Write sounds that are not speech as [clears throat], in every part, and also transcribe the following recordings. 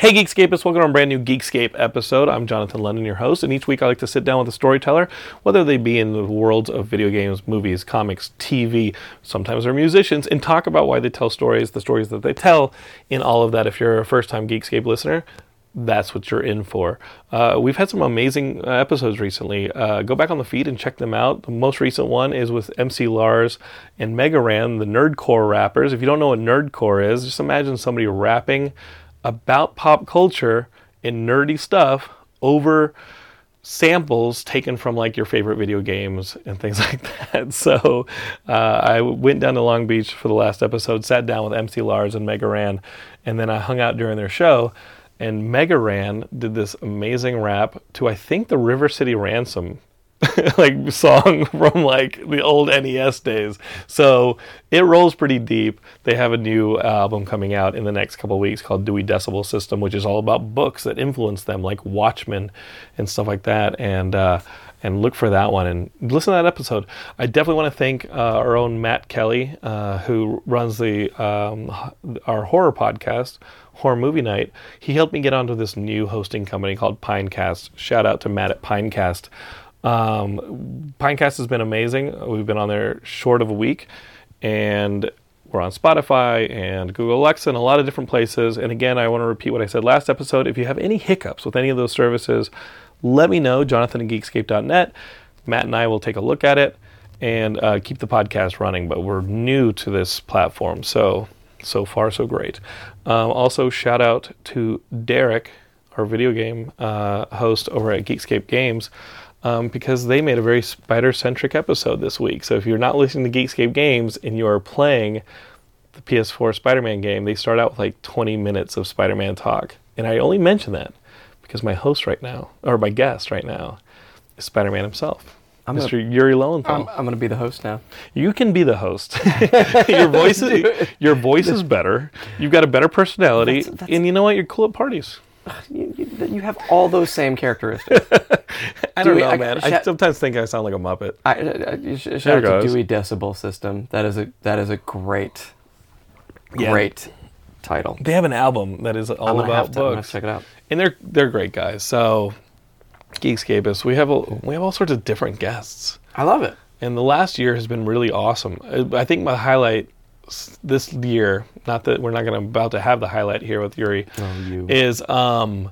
Hey Geekscapists, welcome to a brand new Geekscape episode. I'm Jonathan London, your host, and each week I like to sit down with a storyteller, whether they be in the worlds of video games, movies, comics, TV, sometimes they're musicians, and talk about why they tell stories, the stories that they tell, in all of that. If you're a first time Geekscape listener, that's what you're in for. Uh, we've had some amazing uh, episodes recently. Uh, go back on the feed and check them out. The most recent one is with MC Lars and Mega Ran, the Nerdcore rappers. If you don't know what Nerdcore is, just imagine somebody rapping about pop culture and nerdy stuff over samples taken from like your favorite video games and things [laughs] like that. So uh, I went down to Long Beach for the last episode, sat down with MC Lars and Mega Ran, and then I hung out during their show. And Mega Ran did this amazing rap to I think the River City Ransom [laughs] like song [laughs] from like the old NES days. So it rolls pretty deep. They have a new album coming out in the next couple weeks called Dewey Decibel System, which is all about books that influence them, like Watchmen and stuff like that. And uh, and look for that one and listen to that episode. I definitely want to thank uh, our own Matt Kelly, uh, who runs the um, our horror podcast, Horror Movie Night. He helped me get onto this new hosting company called Pinecast. Shout out to Matt at Pinecast. Um, Pinecast has been amazing. We've been on there short of a week, and we're on Spotify and Google Alexa and a lot of different places. And again, I want to repeat what I said last episode. If you have any hiccups with any of those services, let me know. Jonathan at Geekscape.net. Matt and I will take a look at it and uh, keep the podcast running. But we're new to this platform, so so far so great. Um, also, shout out to Derek, our video game uh, host over at Geekscape Games um, because they made a very spider centric episode this week. So if you're not listening to Geekscape Games and you are playing the PS4 Spider Man game, they start out with like 20 minutes of Spider Man talk. And I only mention that because my host right now, or my guest right now, is Spider Man himself. I'm Mr. gonna- Yuri Lowenthal. I'm, I'm going to be the host now. you can be the host. [laughs] your voice is your voice is [laughs] better. You've got a better personality, That's- that's- and you know what? You're cool at parties. You, you, have all those same characteristics. [laughs] I don't Dewey, know, I- man. I shout- sometimes think I sound like a muppet. I, uh, uh, I, I, sh- shout There out to. Dewey Decibel System. That is a that is a great, Yeah. great title. They have an album that is all about have to, books. check it out. and they're they're great guys. So, Geekscapists, we have a, we have all sorts of different guests, I love it. and the last year has been really awesome. I, I think my highlight this year, not that we're not going to about to have the highlight here with Yuri, Oh, is um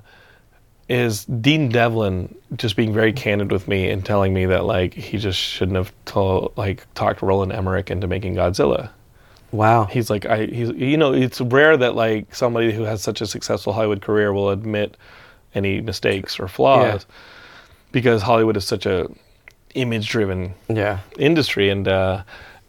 is Dean Devlin just being very candid with me and telling me that like he just shouldn't have told like talked Roland Emmerich into making Godzilla Wow. he's like I he's you know it's rare that like somebody who has such a successful Hollywood career will admit any mistakes or flaws because Hollywood is such a image driven yeah. industry and uh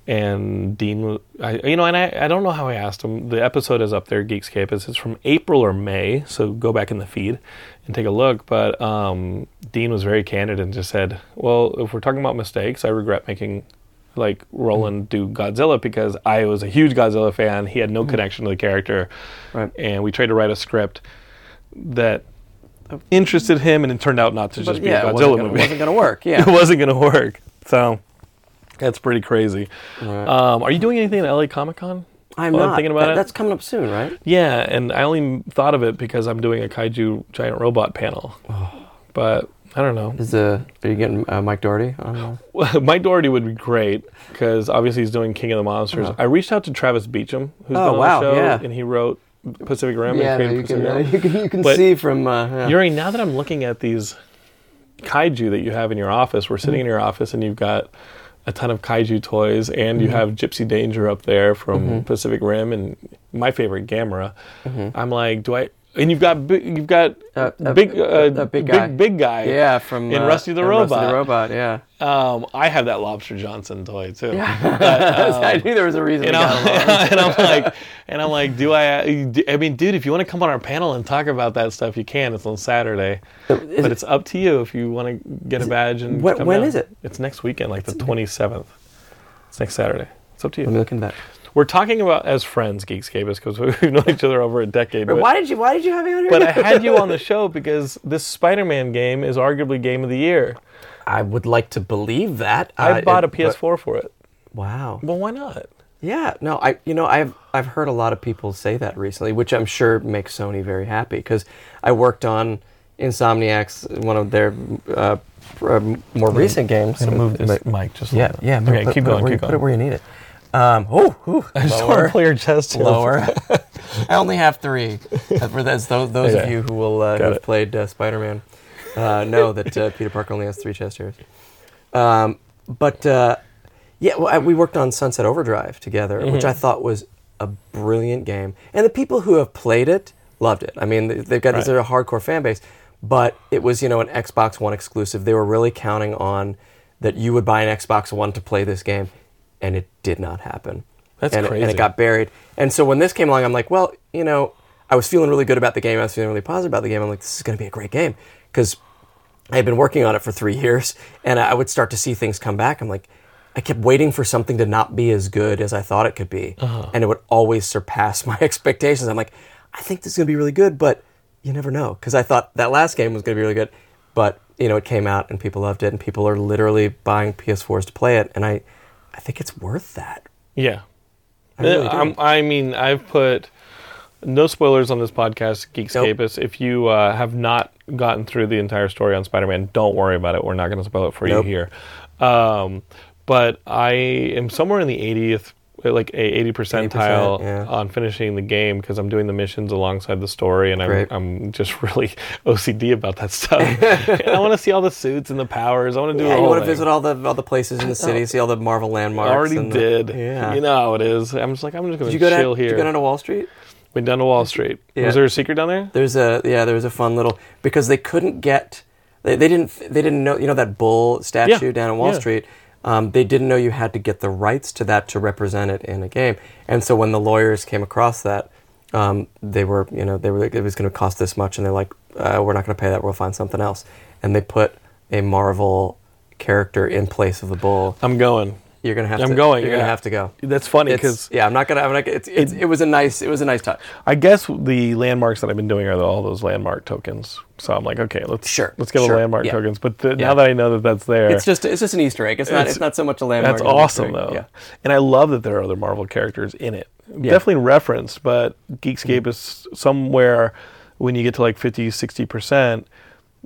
and Dean I you know and I, I don't know how I asked him. The episode is up there Geekscape. It's from April or May so go back in the feed and take a look. But um Dean was very candid and just said well if we're talking about mistakes I regret making like Roland do Godzilla because I was a huge Godzilla fan. He had no connection to the character. Right. and we tried to write a script that interested him and it turned out not to just But be yeah, a it Godzilla wasn't gonna, movie. [laughs] It wasn't gonna work. Yeah, it wasn't going to work. So that's pretty crazy. Right. Um, are you doing anything at LA Comic Con? I'm well, I'm not. thinking about That- it. That's coming up soon, right? Yeah, and I only thought of it because I'm doing a kaiju giant robot panel. But I don't know. Is uh, are you getting uh, Mike Dougherty? I don't know. [laughs] Mike Dougherty would be great because obviously he's doing King of the Monsters. I reached out to Travis Beacham, who's Uh-huh. Oh, been on wow, the show, yeah. and he wrote Pacific Rim Yeah, and you Pacific can [laughs] uh, you can you can But- see from uh, yeah. Yuri, now that I'm looking at these kaiju that you have in your office, we're sitting in your office and you've got a ton of kaiju toys, and you mm-hmm. have Gypsy Danger up there from mm-hmm. Pacific Rim and my favorite Gamera. Mm-hmm. I'm like, do I? And you've got big, you've got Uh, a- big, uh, a- a big guy. big, big guy. yeah from in uh, Rusty the in Rusty the Robot. Yeah. Um, I have that Lobster Johnson toy too. Yeah, [laughs] I knew there was a reason. And. I'm, [laughs] and I'm like, and I'm like, do I? I mean, dude, if you want to come on our panel and talk about that stuff, you can. It's on Saturday, but it- it's up to you if you want to get a badge and. When- come when down. is it? It's next weekend, like the 27th. It's next Saturday. It's up to Let me you. look into that. We're talking about as friends, Geekscapists, because we've known each other over a decade. But, Why did you Why did you have me on here? but I had you on the [laughs] show because this Spider-Man game is arguably game of the year. I would like to believe that. I Uh, bought a it- but- PS4 for it. Wow. Well, why not? Yeah, no, I you know I've I've heard a lot of people say that recently, which I'm sure makes Sony very happy because I worked on Insomniac's one of their uh, uh, more recent games. I'm gonna move It's- this mic just a yeah, little bit. yeah. Okay, put- keep put it going. where you- Keep Put it where you need it. Um, oh, ooh, [laughs] I just want lower, to pull your chest here. lower. [laughs] I only have three. For those those, those of you who will uh, who've it. played uh, Spider-Man uh, know that uh, [laughs] Peter Parker only has three chest hairs. Um, but uh, yeah, well, I, we worked on Sunset Overdrive together, Mm-hmm. which I thought was a brilliant game, and the people who have played it loved it. I mean, they- they've got Right. they're a hardcore fan base, but it was you know an Xbox One exclusive. They were really counting on that you would buy an Xbox One to play this game, and it did not happen. That's and It, and it got buried. And so when this came along, I'm like, well, you know, I was feeling really good about the game. I was feeling really positive about the game. I'm like, this is going to be a great game because I had been working on it for three [laughs] years, and I would start to see things come back. I'm like, I kept waiting for something to not be as good as I thought it could be, Uh-huh. and it would always surpass [laughs] my expectations. I'm like, I think this is going to be really good, but you never know because I thought that last game was going to be really good, but you know, it came out and people loved it, and people are literally buying PS4s to play it, and I, I think it's worth that. Yeah. I really do. I mean, I've put no spoilers on this podcast, Geekscapists. If you uh, have not gotten through the entire story on Spider-Man, don't worry about it. We're not going to spoil it for Nope. you here. Um, but I am somewhere in the 80th, like a 80 percentile yeah. on finishing the game because I'm doing the missions alongside the story, and I'm, I'm just [laughs] really OCD about that stuff. [laughs] I want to see all the suits and the powers. I want to do Yeah, you want to visit all the all the places in the [laughs] city, see all the Marvel landmarks. I already and the- did. yeah. You know how it is. I'm just like I'm just gonna go chill down? here. Did you go down to Wall Street? Went down to Wall Street. Yeah. Was there a secret down there? There's a yeah. There was a fun little because they couldn't get they, they didn't they didn't know you know that bull statue Yeah, down in Wall yeah. Street. Um, they didn't know you had to get the rights to that to represent it in a game. And so when the lawyers came across that, um, they were you know they were it was going to cost this much, and they're like, uh, we're not going to pay that. We'll find something else. And they put a Marvel character in place of the bull. I'm going. You're gonna have I'm to. going, You're yeah. gonna have to go. That's funny because yeah, I'm not gonna. I'm not. Gonna, it's, it's, it was a nice. It was a nice touch. I guess the landmarks that I've been doing are all those landmark tokens. So I'm like, okay, let's Sure, let's get the landmark yeah. tokens. But the, Yeah. now that I know that that's there, It's just. It's just an Easter egg. It's not. It's- It's, not so much a landmark. that's as an Easter awesome though. Yeah. And I love that there are other Marvel characters in it. Definitely referenced, but Geekscape mm-hmm. is somewhere when you get to like 50, 60 percent,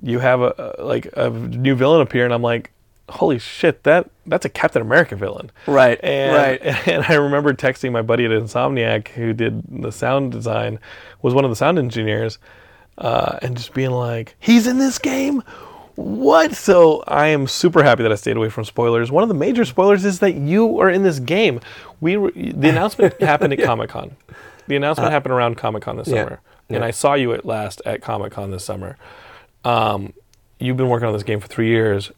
you have a a- like a new villain appear, and I'm like, holy shit, that that's a Captain America villain. Right. And, right. [laughs] and I remember texting my buddy at Insomniac who did the sound design, was one of the sound engineers, uh, and just being like, he's in this game? What? So I am super happy that I stayed away from spoilers. One of the major spoilers is that you are in this game. We were, the announcement [laughs] happened at Comic Con. The announcement happened around Comic Con this Uh, yeah, summer, and. I saw you at last at Comic Con this summer. Um, you've been working on this game for three years,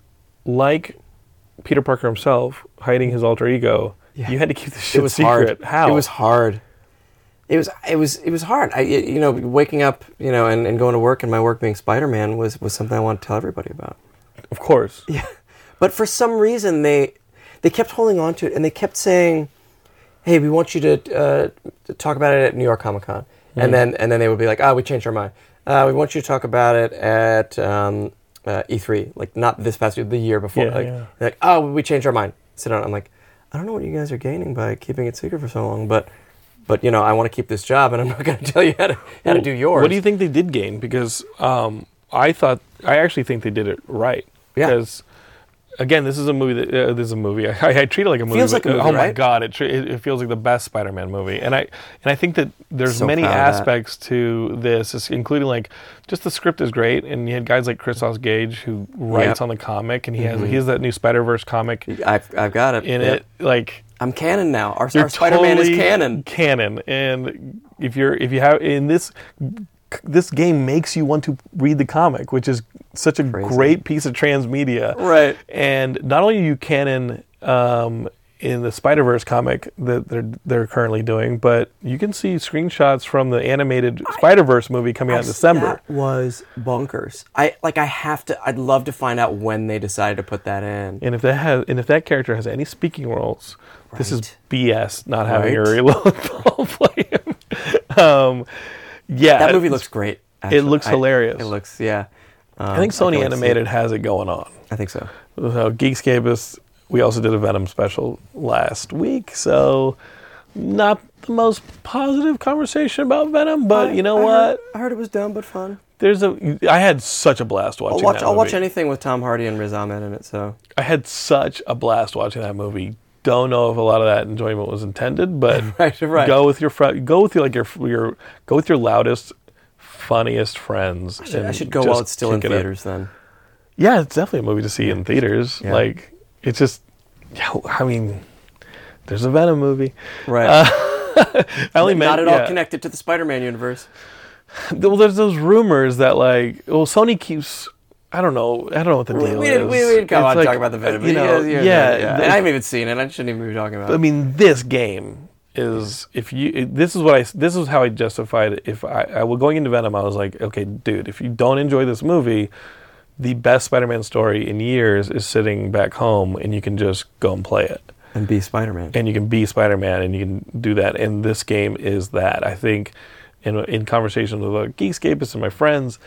like Peter Parker himself, hiding his alter ego. Yeah. You had to keep this shit it was secret. hard. How? It was hard. It was. It was. It was hard. I. You know, waking up. You know, and, and going to work, and my work being Spider Man was was something I wanted to tell everybody about. of course. [laughs] Yeah. But for some reason they they kept holding on to it and they kept saying, "Hey, we want you to, uh, to talk about it at New York Comic Con." Hmm. And then and then they would be like, "Oh, we changed our mind. Uh, we want you to talk about it at um, uh, E3, like not this past year, the year before." Yeah, like, yeah. like, "Oh, we changed our mind." Sit down. I'm like, I don't know what you guys are gaining by keeping it secret for so long, but but you know, I want to keep this job, and I'm not [laughs] going to tell you how to how to do yours. What do you think they did gain? Because um, I thought I actually think they did it right. Yeah. Because again, this is a movie that uh, this is a movie. [laughs] I, I treat it like a movie. Feels but, like a movie, oh my god, it, it it feels like the best Spider-Man movie. And I and I think that there's So many proud of that. aspects to this, including like just the script is great, and you had guys like Christos Gage who writes Yep. Mm-hmm. on the comic, and he has he has that new Spider Verse comic I've I've got it in Yep. it. Like I'm canon now. Our, our Spider-Man totally is canon. Canon, and if you're if you have in this this game makes you want to read the comic, which is such a Crazy. great piece of transmedia. Right. And not only are you canon um, in the Spider Verse comic that they're they're currently doing, but you can see screenshots from the animated Spider Verse movie coming out in December. That was bonkers. I like. I have to. I'd love to find out when they decided to put that in. And if that has, and if that character has any speaking roles, this is BS. Not having Right. Yuri Lowenthal [laughs] play him. [laughs] Um, yeah, That movie looks great. actually. looks I- hilarious. It looks. Yeah. Um, I think Sony can't wait to see Animated it. has it going on. I think so. So Geekscapists, we also did a Venom special last week, so not the most positive conversation about Venom, but I- you know I what? Heard, I heard it was dumb but fun. There's a. I had such a blast watching. I'll watch. that I'll watch anything with Tom Hardy and Riz Ahmed in it. So I had such a blast watching that movie. Don't know if a lot of that enjoyment was intended, but [laughs] Right, right. go with your fr- go with your like your your go with your loudest, funniest friends. I should, I should go while it's still in kick it up. theaters. Then Yeah, it's definitely a movie to see in theaters. Yeah. Like it's just, yeah, I mean, there's a Venom movie. right. Uh, [laughs] I only not meant at all connected to the Spider-Man universe. [laughs] Well, there's those rumors that like, well, Sony keeps. I don't know. I don't know what the deal we, is. we, we didn't come It's on like, talk about the Venom. You know, yeah, yeah. yeah. I haven't even seen it. I shouldn't even be talking about. It. I mean, this game is if you. This is what I. This is how I justified it. If I, I was going into Venom, I was like, okay, dude, if you don't enjoy this movie, the best Spider-Man story in years is sitting back home, and you can just go and play it. and be Spider-Man. and you can be Spider-Man and you can do that. And this game is that. I think in in conversations with other Geekscapists and my friends,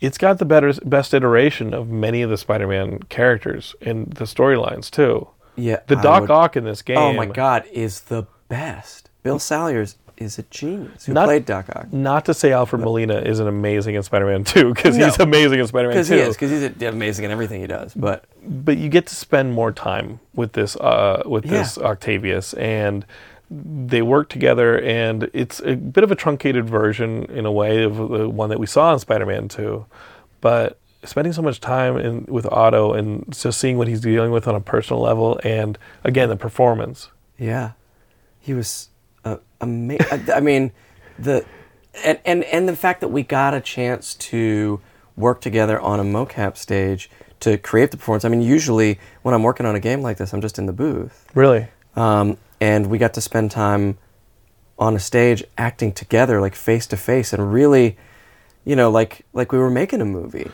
it's got the better best iteration of many of the Spider-Man characters and the storylines too. yeah, The I Doc would- Ock in this game. Oh my God, is the best. Bill Salyers is a genius. Who Not- played Doc Ock? Not to say Alfred Molina isn't amazing in Spider-Man 2 because he's amazing in Spider-Man 2. Because he is. Because he's amazing in everything he does. But but you get to spend more time with this uh, with Yeah. this Octavius, and they work together, and it's a bit of a truncated version in a way of the one that we saw in Spider-Man Two, but spending so much time in with Otto and just seeing what he's dealing with on a personal level, and again the performance. yeah, he was uh, amazing. I, I mean, the and, and and the fact that we got a chance to work together on a mocap stage to create the performance. I mean, usually when I'm working on a game like this, I'm just in the booth. Really, um, and we got to spend time on a stage acting together, like face to face, and really, you know, like like we were making a movie.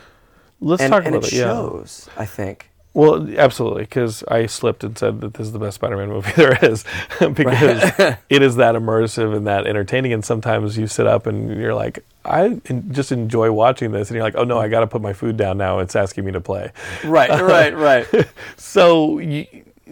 let's and, talk and about it it. Yeah. shows. I think. Well, absolutely, because I slipped and said that this is the best Spider-Man movie [laughs] there is, [laughs] because it is that immersive and that entertaining. And sometimes you sit up and you're like, I just enjoy watching this, and you're like, oh no, I got to put my food down now. It's asking me to play. Right, right, right. [laughs] So, you,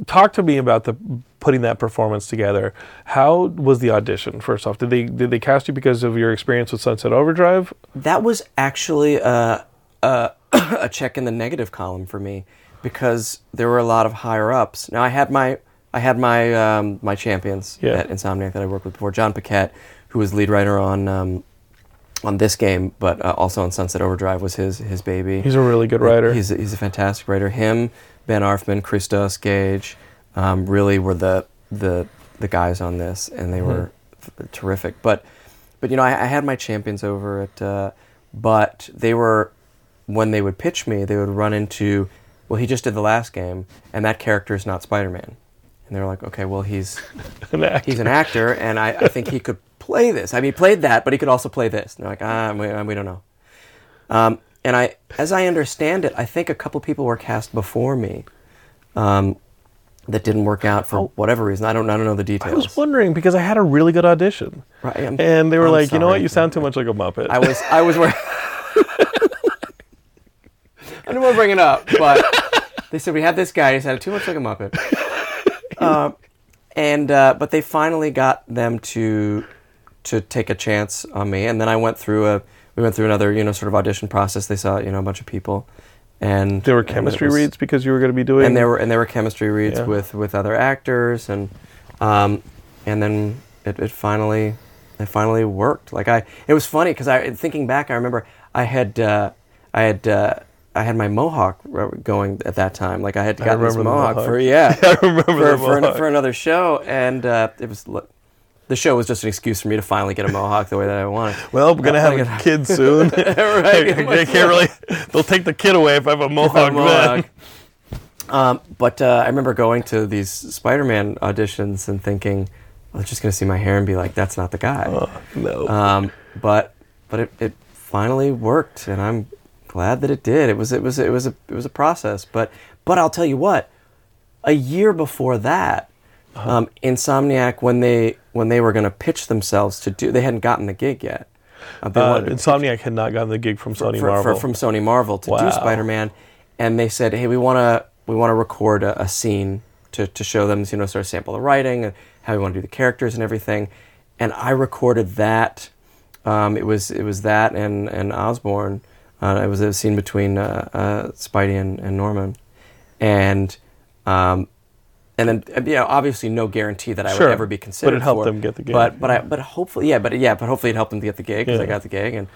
talk to me about the putting that performance together. How was the audition? First off, did they did they cast you because of your experience with Sunset Overdrive? that was actually a, a [coughs] a check in the negative column for me because there were a lot of higher ups. Now I had my I had my um, my champions Yeah. at Insomniac that I worked with before. Jon Paquette, who was lead writer on um, on this game, but uh, also on Sunset Overdrive, was his his baby. He's a really good writer. He's a, he's a fantastic writer. Him, Ben Arfmann, Christos Gage, um, really were the the the guys on this, and they were Mm-hmm. f- terrific. But but you know, I, I had my champions over at, uh, but they were when they would pitch me, they would run into, well, he just did the last game, and that character is not Spider Man, and they were like, okay, well, he's [laughs] An actor. he's an actor, and I, I think he could play this. I mean, he played that, but he could also play this. And they're like, ah, we, we don't know. Um, and I, as I understand it, I think a couple people were cast before me um, that didn't work out for Oh. whatever reason. I don't, I don't know the details. I was wondering because I had a really good audition. Right, I'm- and they were I'm like, you know what, you sound too much like a Muppet. I was, I was wearing. [laughs] I didn't want to bring it up, but they said we had this guy. He sounded too much like a Muppet. Uh, [laughs] and uh, but they finally got them to to take a chance on me, and then I went through a we went through another you know sort of audition process. They saw you know a bunch of people, and there were chemistry was- reads because you were going to be doing. and there were and there were chemistry reads Yeah. with with other actors and um and then it, it finally it finally worked like i it was funny because i thinking back i remember i had uh i had uh I had my mohawk going at that time. Like I had I gotten this the mohawk, mohawk. for yeah, [laughs] I remember for, for, an- for another show, and uh, it was the show was just an excuse for me to finally get a mohawk the way that I wanted. well, we're going to have a kid soon. [laughs] [laughs] right? they can't really. They'll take the kid away if I have a mohawk. mohawk. Um, but uh, I remember going to these Spider-Man auditions and thinking, well, they're just going to see my hair and be like, "That's not the guy." Oh, no. Um, but but it, it finally worked, and I'm glad that it did. It was it was it was a it was a process, but but I'll tell you what, a year before that, Uh-huh. um, Insomniac when they when they were going to pitch themselves to do, they hadn't gotten the gig yet. Uh, Uh, Insomniac had not gotten the gig from Sony for, Marvel. For, from Sony Marvel to Wow. do Spider-Man, and they said, "Hey, we want to we want to record a, a scene to, to show them, you know, sort of sample the writing, and how we want to do the characters and everything. And I recorded that. Um, it was it was that and and Osborn. Uh, it was a scene between uh, uh, Spidey and, and Norman, and um, and then uh, you know obviously no guarantee that I Sure. would ever be considered. But it helped for them get the gig. But but I but hopefully yeah but yeah but hopefully it helped them to get the gig because I got the gig and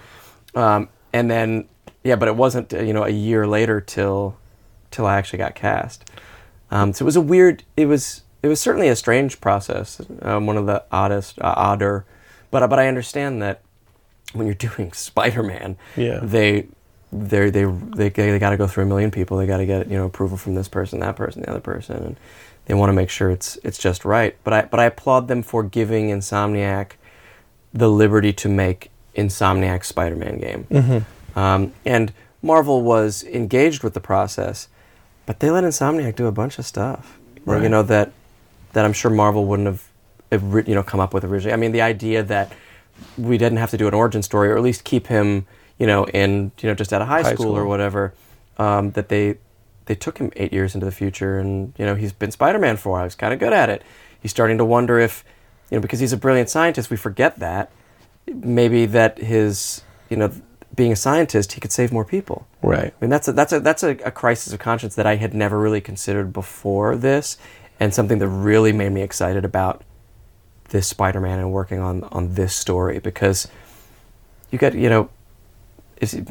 um, and then yeah but it wasn't uh, you know a year later till till I actually got cast. Um, so it was a weird. It was it was certainly a strange process. Um, one of the oddest, uh, odder, but but I understand that when you're [laughs] doing Spider-Man, Yeah. they they they they they got to go through a million people. They got to get you know approval from this person, that person, the other person, and they want to make sure it's it's just right. But I but I applaud them for giving Insomniac the liberty to make Insomniac Spider-Man game. Um, and Marvel was engaged with the process, but they let Insomniac do a bunch of stuff. Right. You know that that I'm sure Marvel wouldn't have, have you know, come up with originally. I mean, the idea that we didn't have to do an origin story, or at least keep him, you know, in you know just out of high, High school, or whatever. Um, that they they took him eight years into the future, and you know he's been Spider-Man for I was kind of good at it. He's starting to wonder if, you know, because he's a brilliant scientist, we forget that maybe that his, you know, being a scientist, he could save more people. Right. I mean, that's a, that's a that's a, a crisis of conscience that I had never really considered before this, and something that really made me excited about this Spider-Man and working on on this story because you got you know, is he,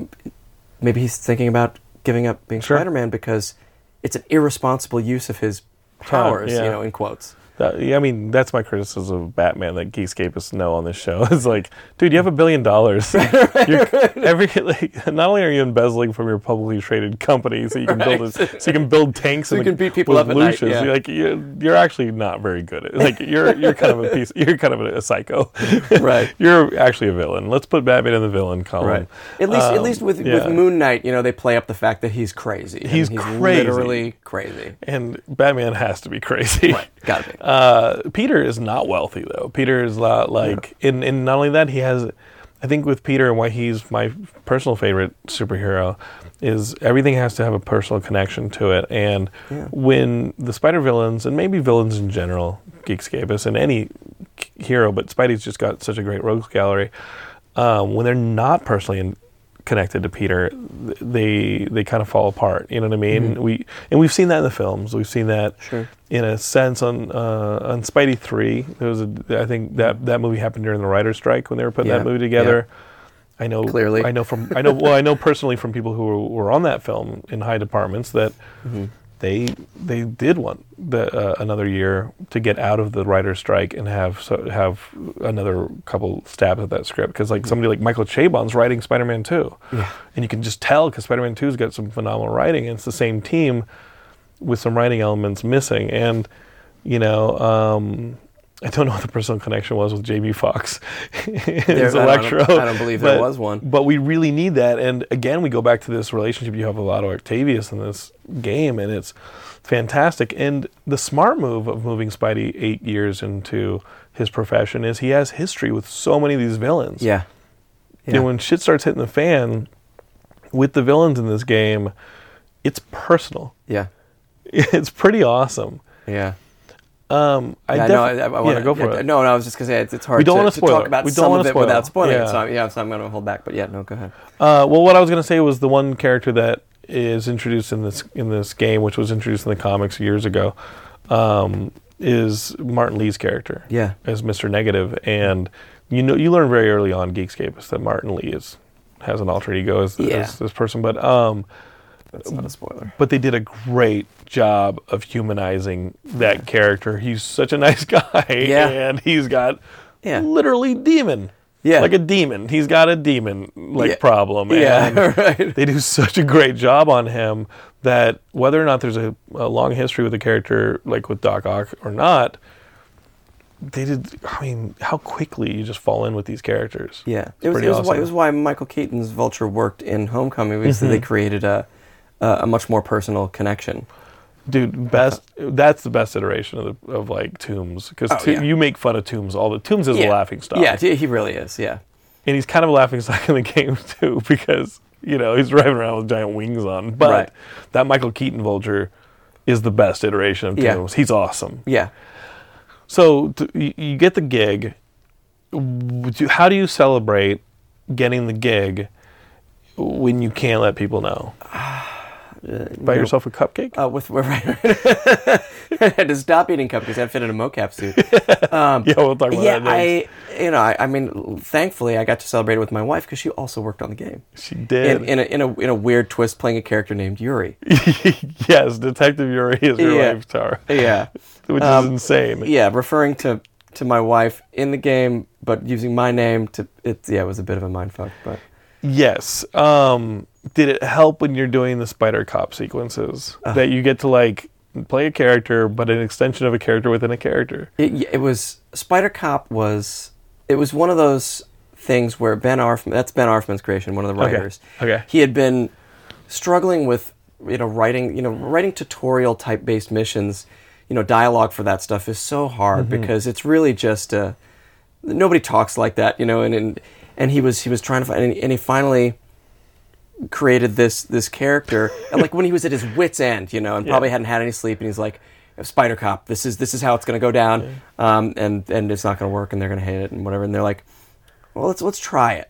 maybe he's thinking about giving up being Sure. Spider-Man because it's an irresponsible use of his powers, yeah. you know, in quotes. I mean, that's my criticism of Batman that Geekscapists no on this show. [laughs] It's like, dude, you have a billion dollars. [laughs] Every like, not only are you embezzling from your publicly traded company, so you can build a, [laughs] so you can build tanks, So and you can beat people up at night, yeah. You're like you're, you're actually not very good at it. Like you're you're kind of a piece. You're kind of a, psycho. Right. you're actually a villain. Let's put Batman in the villain column. Right. At least, at Um, least with, yeah. with Moon Knight, you know, they play up the fact that he's crazy. I He's crazy. literally crazy. And Batman has to be crazy. Right, gotta be. Uh, Peter is not wealthy though. Peter is not like, and, and not only that, he has. I think with Peter and why he's my personal favorite superhero is everything has to have a personal connection to it. And Yeah. when the Spider villains and maybe villains in general, Geekscapists and any hero, but Spidey's just got such a great rogues gallery. Um, when they're not personally in, connected to Peter, they they kind of fall apart. You know what I mean? We and we've seen that in the films. We've seen that Mm-hmm. Sure. in a sense on uh, on Spidey three. There was a, I think that that movie happened during the writer's strike when they were putting Yeah, that movie together. I know Clearly. I know from I know well I know personally from people who were, were on that film in high departments that Mm-hmm. They they did want the, uh, another year to get out of the writer's strike and have so, have another couple stabs at that script. Because like somebody like Michael Chabon's writing Spider-Man two, Yeah. and you can just tell because Spider-Man two's got some phenomenal writing and it's the same team with some writing elements missing. And you know um, I don't know what the personal connection was with Jamie Foxx [laughs] There- as I don't- Electro. I don't believe there was one. But we really need that. And again, we go back to this relationship you have with Otto Octavius in this game, and it's fantastic. And the smart move of moving Spidey eight years into his profession is he has history with so many of these villains. Yeah. You know, when shit starts hitting the fan with the villains in this game, it's personal. yeah. [laughs] It's pretty awesome. Yeah. Um, I yeah, def- no, I, I wanna, yeah, go for yeah, it. No, no, I was just gonna say it's, it's hard We don't to, wanna talk about We don't some of it spoil without spoiling Yeah. it. So, yeah, so I'm gonna hold back. But yeah, no, go ahead. Uh, well, what I was going to say was the one character that is introduced in this in this game, which was introduced in the comics years ago, um, is Martin Li's character. Yeah. as Mister Negative, and you know you learn very early on Geekscape that Martin Lee is has an alter ego as, as this person, but um, That's not a spoiler. but they did a great job of humanizing that character. He's such a nice [laughs] guy, Yeah. and he's got Yeah. literally demon. Yeah. Like a demon. He's got a demon like Yeah. problem. Yeah, [laughs] right. They do such a great job on him that whether or not there's a, a long history with the character, like with Doc Ock or not, they did. I mean, how quickly you just fall in with these characters. Yeah, It's it was, pretty it, was why, awesome. it was why Michael Keaton's Vulture worked in Homecoming because they Mm-hmm. created a, a a much more personal connection. Dude, best. That's the best iteration of the, of like Toomes because Oh, yeah. you make fun of Toomes all the Toomes is a laughing stock. Yeah, he really is. Yeah, and he's kind of a laughing stock in the game [laughs] too because you know he's driving around with giant wings on. But Right. that Michael Keaton Vulture is the best iteration of Yeah. He's awesome. yeah, So t- you, you get the gig. How do you celebrate getting the gig when you can't let people know? [sighs] [sighs] Buy yourself a cupcake. Uh, with [laughs] right, I [laughs] had to stop eating cupcakes. I fit in a mocap suit. [laughs] yeah, we'll talk about yeah, that next. I, you know, I, I mean, thankfully, I got to celebrate it with my wife because she also worked on the game. she did. In, in, a, in a in a weird twist, playing a character named Yuri. yes, Detective Yuri is your Yeah. wife, Tara, Yeah, which Um, is insane. yeah, referring to to my wife in the game, but using my name to it. Yeah, it was a bit of a mindfuck, but Yes. Um, did it help when you're doing the Spider Cop sequences Uh. that you get to like play a character, but an extension of a character within a character? it, it was Spider Cop was it was one of those things where Ben Arfmann that's Ben Arfmann's creation, one of the writers. okay. He had been struggling with you know writing you know writing tutorial type based missions. You know, dialogue for that stuff is so hard Mm-hmm. because it's really just uh nobody talks like that, you know, and and, and he was he was trying to find and he, and he finally created this this character. And like when he was at his wits end you know and probably hadn't had any sleep and he's like spider cop this is this is how it's going to go down. Um, and and it's not going to work and they're going to hate it and whatever and they're like well let's let's try it.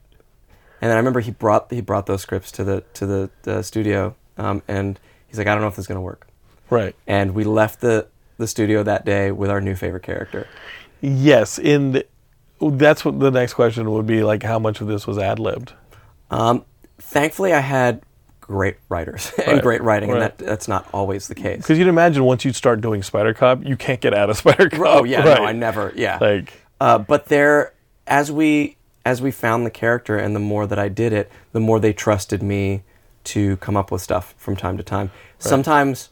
And then i remember he brought he brought those scripts to the to the, the studio um, and he's like i don't know if this is going to work. Right. and we left the the studio that day with our new favorite character. Yes. In the, that's what the next question would be like. How much of this was ad libbed? um, thankfully i had great writers [laughs] and Right, great writing and that that's not always the case Because you'd imagine once you start doing Spider Cop, you can't get out of [laughs] Spider Cop. Oh yeah, right. no, I never. Yeah, Like, uh, but there, as we as we found the character, and the more that I did it, the more they trusted me to come up with stuff from time to time. Sometimes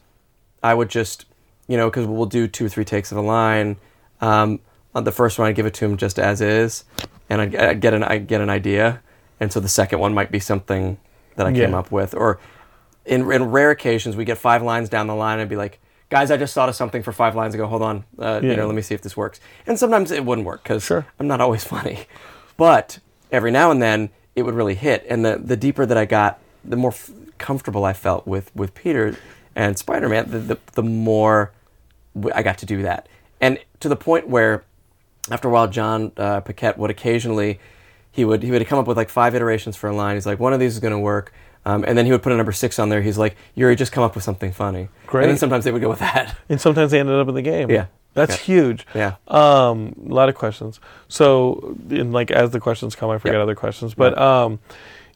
I would just, you know, because we'll do two or three takes of a line. Um, the first one, I'd give it to him just as is, and I'd, I'd get an I get an idea, and so the second one might be something that I came up with, or in, in rare occasions, we get five lines down the line and be like, guys, I just thought of something for five lines ago. Hold on. Uh, Yeah. You know, let me see if this works. And sometimes it wouldn't work because Sure. I'm not always [laughs] funny. But every now and then it would really hit. And the, the deeper that I got, the more f- comfortable I felt with, with Peter and Spider Man, the, the, the more I got to do that. And to the point where after a while, Jon uh, Paquette would occasionally he would he would come up with like five iterations for a line. He's like, one of these is going to work, um, and then he would put a number six on there. He's like, Yuri, just come up with something funny. Great. And then sometimes they would go with that. [laughs] and sometimes they ended up in the game. Yeah. That's Yeah. huge. Yeah. Um, a lot of questions. So, in like as the questions come, I forget Yep. other questions, but um,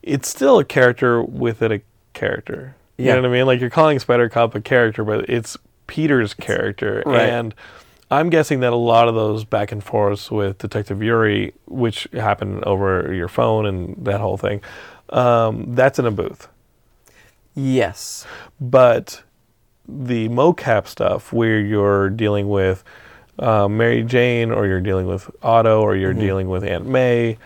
it's still a character within a character. You Yeah. know what I mean? Like you're calling Spider Cop a character, but it's Peter's character, Right. and I'm guessing that a lot of those back and forths with Detective Yuri, which happened over your phone and that whole thing, um, that's in a booth. Yes. But the mocap stuff, where you're dealing with uh, Mary Jane, or you're dealing with Otto, or you're dealing with Aunt May,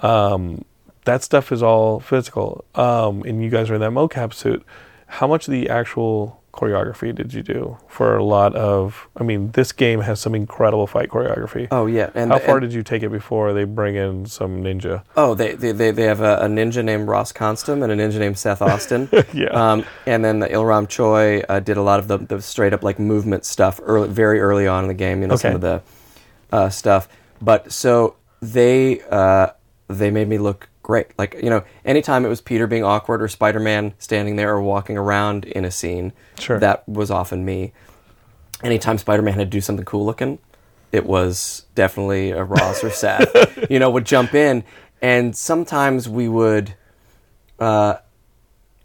um, that stuff is all physical. Um, and you guys are in that mocap suit. How much of the actual choreography did you do for a lot of? I mean, this game has some incredible fight choreography. Oh yeah. And How far and- did you take it before they bring in some ninja? Oh, they they, they, they have a, a ninja named Ross Constam and a ninja named Seth Austin. [laughs] Yeah. Um, and then the Ilram Choi uh, did a lot of the, the straight up like movement stuff early, very early on in the game. You know some of the uh, stuff. But so they uh, they made me look great. Like you know, anytime it was Peter being awkward or Spider Man standing there or walking around in a scene, Sure. that was often me. Anytime Spider Man had to do something cool looking, it was definitely a Ross or Seth. [laughs] you know, would jump in, and sometimes we would, uh,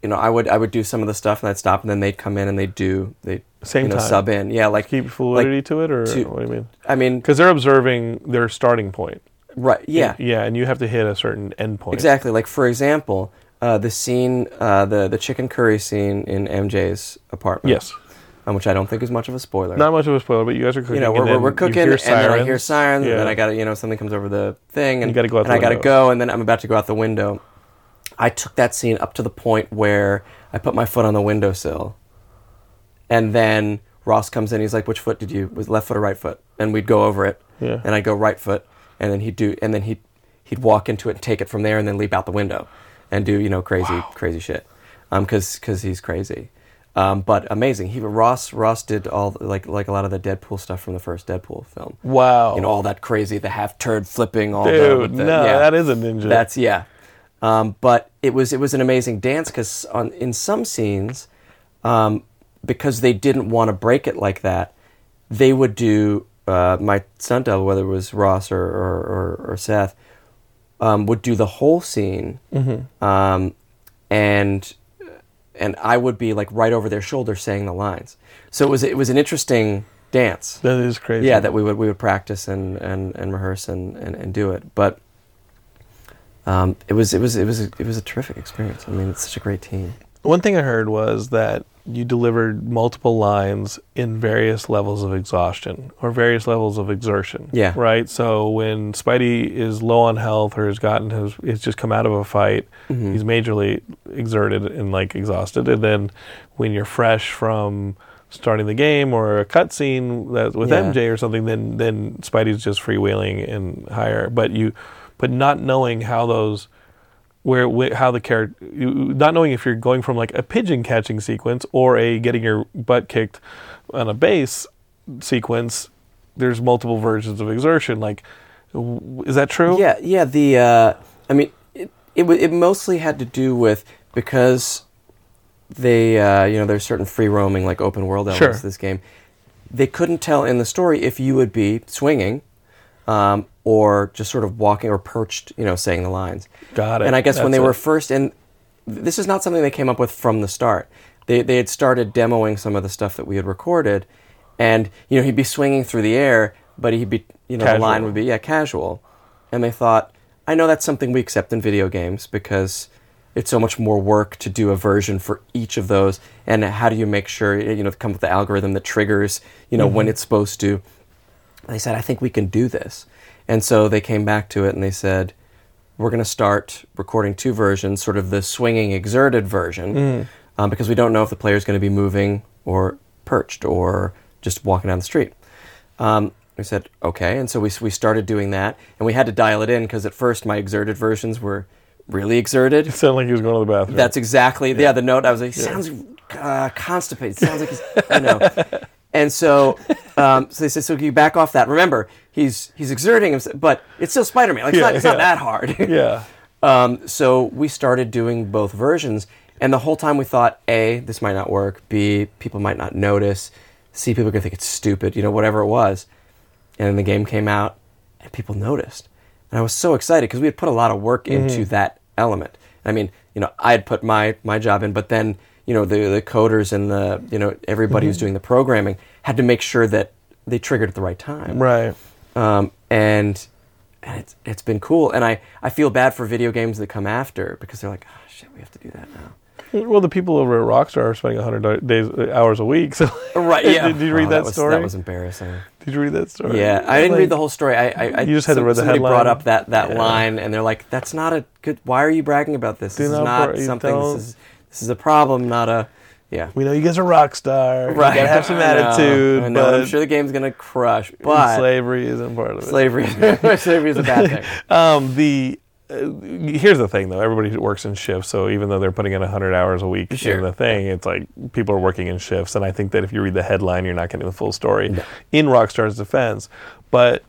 you know, I would I would do some of the stuff and I'd stop, and then they'd come in and they'd do they Same you know, time. sub in, yeah, like Keep fluidity like, to it, or to- what do you mean? I mean, Because they're observing their starting point. Right, yeah, Yeah, and you have to hit a certain endpoint. Exactly. Like for example, uh, the scene, uh, the the chicken curry scene in MJ's apartment. Yes. um, which I don't think is much of a spoiler. Not much of a spoiler, but you guys are cooking. you know, we're, and we're, cooking, and then I hear sirens. Yeah. and then I got to, you know, something comes over the thing, and, you gotta go out and I got to go, and then I'm about to go out the window. I took that scene up to the point where I put my foot on the windowsill, and then Ross comes in. He's like, "Which foot did you? Was left foot or right foot?" And we'd go over it, Yeah. and I'd go right foot, and then he'd do, and then he'd he'd walk into it and take it from there, and then leap out the window, and do you know crazy crazy shit, um, because because he's crazy. Um, but amazing. He Ross Ross did all like like a lot of the Deadpool stuff from the first Deadpool film. Wow. You know all that crazy, the half turd flipping, all the, Dude, the- no, yeah. that is a ninja. That's yeah. Um, but it was it was an amazing dance because on in some scenes, um, because they didn't want to break it like that, they would do uh, my stunt double, whether it was Ross or or, or, or Seth, um, would do the whole scene, um, and and I would be like right over their shoulder saying the lines. So it was it was an interesting dance. that is crazy. Yeah, that we would we would practice and and, and rehearse and, and, and do it. But um, it was it was it was a, it was a terrific experience. I mean, it's such a great team. One thing I heard was that you delivered multiple lines in various levels of exhaustion or various levels of exertion. Yeah. Right. So when Spidey is low on health or has gotten his, he's just come out of a fight, Mm-hmm. he's majorly exerted and like exhausted. And then when you're fresh from starting the game or a cutscene that with Yeah. MJ or something, then then Spidey's just freewheeling and higher. But you, but not knowing how those where, wh- how the character not knowing if you're going from like a pigeon catching sequence or a getting your butt kicked on a base sequence there's multiple versions of exertion like w- is that true Yeah, yeah. The uh, I mean, it, it it mostly had to do with because they uh, you know there's certain free roaming like open world elements Sure. to this game. They couldn't tell in the story if you would be swinging. Um, or just sort of walking or perched, you know, saying the lines. Got it. And I guess when That's they were first, and this is not something they came up with from the start. They they had started demoing some of the stuff that we had recorded, and you know he'd be swinging through the air, but he'd be you know the line would be yeah casual, and they thought I know that's something we accept in video games because it's so much more work to do a version for each of those, and how do you make sure you know come up with the algorithm that triggers you know when it's supposed to. They said I think we can do this, and so they came back to it and they said we're going to start recording two versions, sort of the swinging exerted version, um, because we don't know if the player is going to be moving or perched or just walking down the street. Um, we said, okay. And so we, we started doing that, and we had to dial it in because at first my exerted versions were really exerted. it sounded like he was going to the bathroom That's exactly yeah. the note. I was like, he sounds uh, constipated. Sounds like he's, you know. [laughs] And so, um, so they said, so you back off that. Remember, he's he's exerting himself, but it's still Spider Man. Like it's, Yeah, not, it's not that hard. [laughs] yeah Um, so we started doing both versions, and the whole time we thought, A, this might not work. B, people might not notice. C, people are gonna think it's stupid. You know, whatever it was. And then the game came out, and people noticed, and I was so excited because we had put a lot of work into that element. I mean, you know, I had put my my job in, but then you know the the coders and the you know everybody who's doing the programming had to make sure that they triggered at the right time right um, and and it's it's been cool. And I I feel bad for video games that come after because they're like, oh shit, we have to do that now. well the people over at rockstar are spending 100 days hours a week [laughs] so Right? Did- Yeah. [laughs] did you read Oh, that was, story? That was embarrassing. did you read that story Yeah, I didn't Like, read the whole story. I, I, I You just had to read the headline? brought up that that Yeah. line, and they're like, "That's not a good. Why are you bragging about this? Do This is not not something. This is this is a problem, not a yeah." we know you guys are rock star Right. you gotta have some [laughs] I know, attitude I know. I am sure the game's gonna crush, but slavery isn't part of it slavery, [laughs] [laughs] slavery is a bad thing. Um, the uh, here's the thing though. Everybody works in shifts, so even though they're putting in 100 hours a week Sure. in the thing, it's like people are working in shifts. And I think that if you read the headline, you're not getting the full story. In Rockstar's defense, but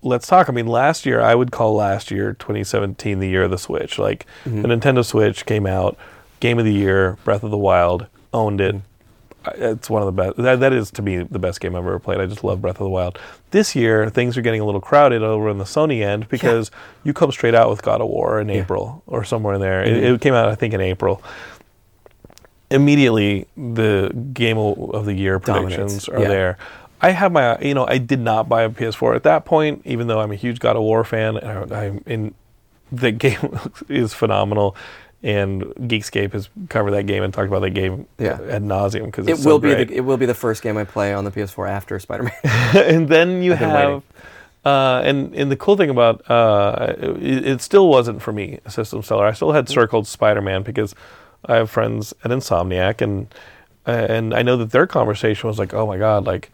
let's talk. I mean, last year I would call last year 2017 the year of the Switch. Like the Nintendo Switch came out, game of the year, Breath of the Wild, owned it. It's one of the best. That, that is to me the best game I've ever played. I just love Breath of the Wild. This year things are getting a little crowded over on the Sony end because you come straight out with God of War in April or somewhere in there. It, mm-hmm. it came out I think in April. Immediately the game of the year predictions are Yeah. there. I have my you know I did not buy a PS4 at that point, even though I'm a huge God of War fan. and I- I'm in the [laughs] game is phenomenal. And Geekscape has covered that game and talked about that game Yeah. ad nauseum because It will be the it will be the first game I play on the PS4 after Spider Man. [laughs] and then you I've have, uh, and and the cool thing about uh, it, it still wasn't for me a system seller. I still had circled Spider Man because I have friends at Insomniac, and and I know that their conversation was like, oh my god, like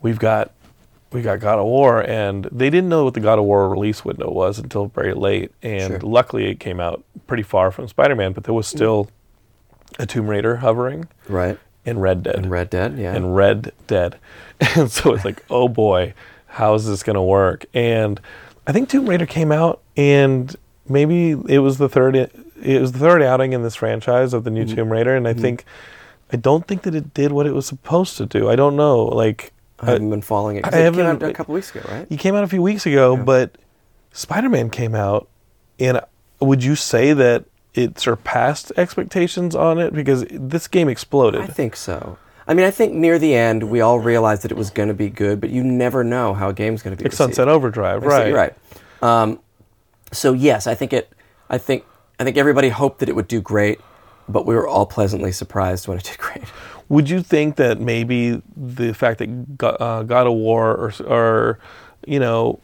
we've got we got God of War, and they didn't know what the God of War release window was until very late, and Sure. luckily it came out pretty far from Spider Man, but there was still a Tomb Raider hovering, Right. and Red Dead. And Red Dead, yeah. and Red Dead. [laughs] And so it's like, oh boy, how is this going to work? And I think Tomb Raider came out, and maybe it was the third. It was the third outing in this franchise of the new Mm-hmm. Tomb Raider, and I think, I don't think that it did what it was supposed to do. I don't know. Like, I haven't been following it. I it came haven't- out a couple weeks ago, right? he came out a few weeks ago, but Spider Man came out, and would you say that it surpassed expectations on it because this game exploded? I think so. I mean, I think near the end we all realized that it was going to be good, but you never know how a game's going to be. like received. Sunset Overdrive, right? You're right. Um, so yes, I think it. I think I think everybody hoped that it would do great, but we were all pleasantly surprised when it did great. Would you think that maybe the fact that God, uh, God of War or, or you know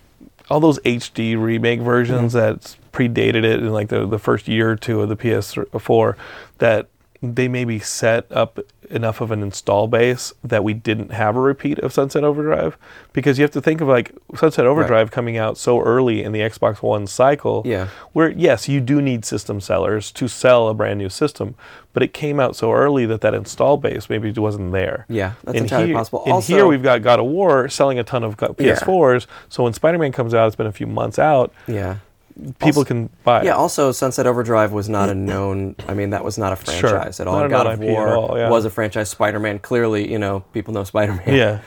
all those HD remake versions that predated it in like the the first year or two of the PS4 that they maybe set up enough of an install base that we didn't have a repeat of Sunset Overdrive because you have to think of like Sunset Overdrive coming out so early in the Xbox One cycle Yeah. where yes you do need system sellers to sell a brand new system but it came out so early that that install base maybe wasn't there Yeah, that's and entirely here, possible. and Also- here we've got God of War selling a ton of. PS4s so when Spider-Man comes out it's been a few months out Yeah. People Also- can buy Yeah. Also, Sunset Overdrive was not a known. I mean, that was not a franchise at all. Not God of IP War all, yeah. was a franchise. Spider-Man, clearly, you know, people know Spider-Man. yeah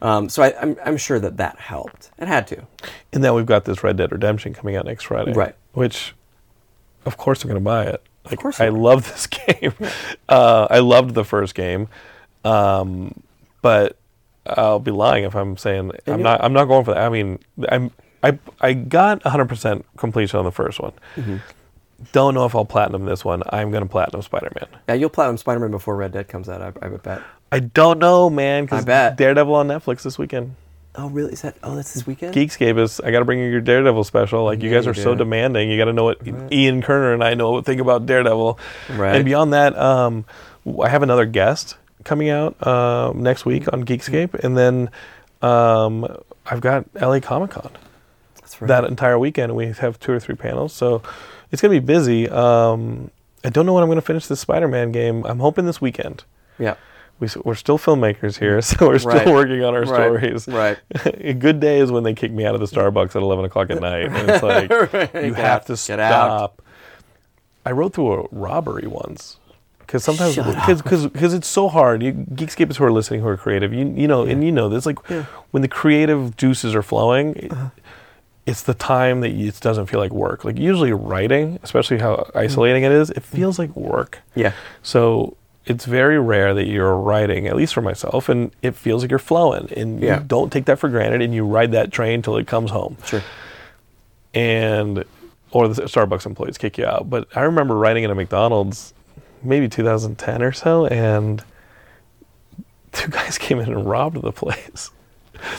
Um, so I, I'm I'm sure that that helped. It had to. and then we've got this Red Dead Redemption coming out next Friday Right. which of course I'm going to buy it like course I love this [laughs] game uh, I loved the first game um, but I'll be lying if I'm saying I'm not. I'm not going for that. I mean, I'm. I I got 100% completion on the first one. Mm-hmm. Don't know if I'll platinum this one. I'm going to platinum Spider-Man. Yeah, you'll platinum Spider-Man before Red Dead comes out. I, I would bet. I don't know, man. I bet. Daredevil on Netflix this weekend. Oh, really? Is that? Oh, that's this weekend. Geekscape is. I got to bring you your Daredevil special. Like you Yeah, guys are so demanding. You got to know what Ian Kerner and I know what think about Daredevil. Right. And beyond that, um, I have another guest coming out um, next week on Geekscape, and then um, I've got LA Comic Con. Right. that entire weekend. We have two or three panels, so it's gonna be busy. Um, I don't know when I'm gonna finish this Spider-Man game. I'm hoping this weekend. yeah. We, we're still filmmakers here, [laughs] so we're still Right. working on our Right. stories. Right. A [laughs] good day is when they kick me out of the Starbucks at 11 o'clock at night, and it's [laughs] like you have out. to Get out. stop. I wrote through a robbery once. Because sometimes, because it's so hard. You, Geekscapers who are listening who are creative, you you know, and you know this. Like when the creative juices are flowing, Uh-huh. It's the time that it doesn't feel like work. Like usually writing, especially how isolating it is, it mm-hmm. feels like work. Yeah. So it's very rare that you're writing, at least for myself, and it feels like you're flowing, and Yeah. you don't take that for granted, and you ride that train till it comes home Sure. and or the Starbucks employees kick you out. But I remember writing at a McDonald's, maybe 2010 or so, and two guys [laughs] came in and robbed the place,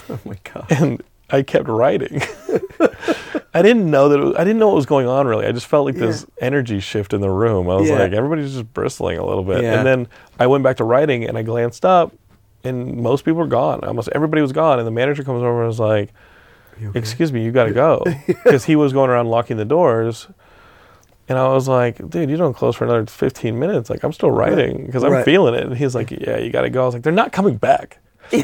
Oh my god. and I kept writing. [laughs] I didn't know that it was, I didn't know what was going on really. I just felt like this energy shift in the room. I was Yeah. like, everybody's just bristling a little bit, Yeah. and then I went back to writing, and I glanced up, and most people were gone. Almost everybody was gone, and the manager comes over and was like. excuse me, you got to go. [laughs] Because he was going around locking the doors. And I was like, dude, you don't close for another 15 minutes. Like, I'm still writing because I'm Right. feeling it. And he's like, yeah, you got to go. I was like, they're not coming back. [laughs] You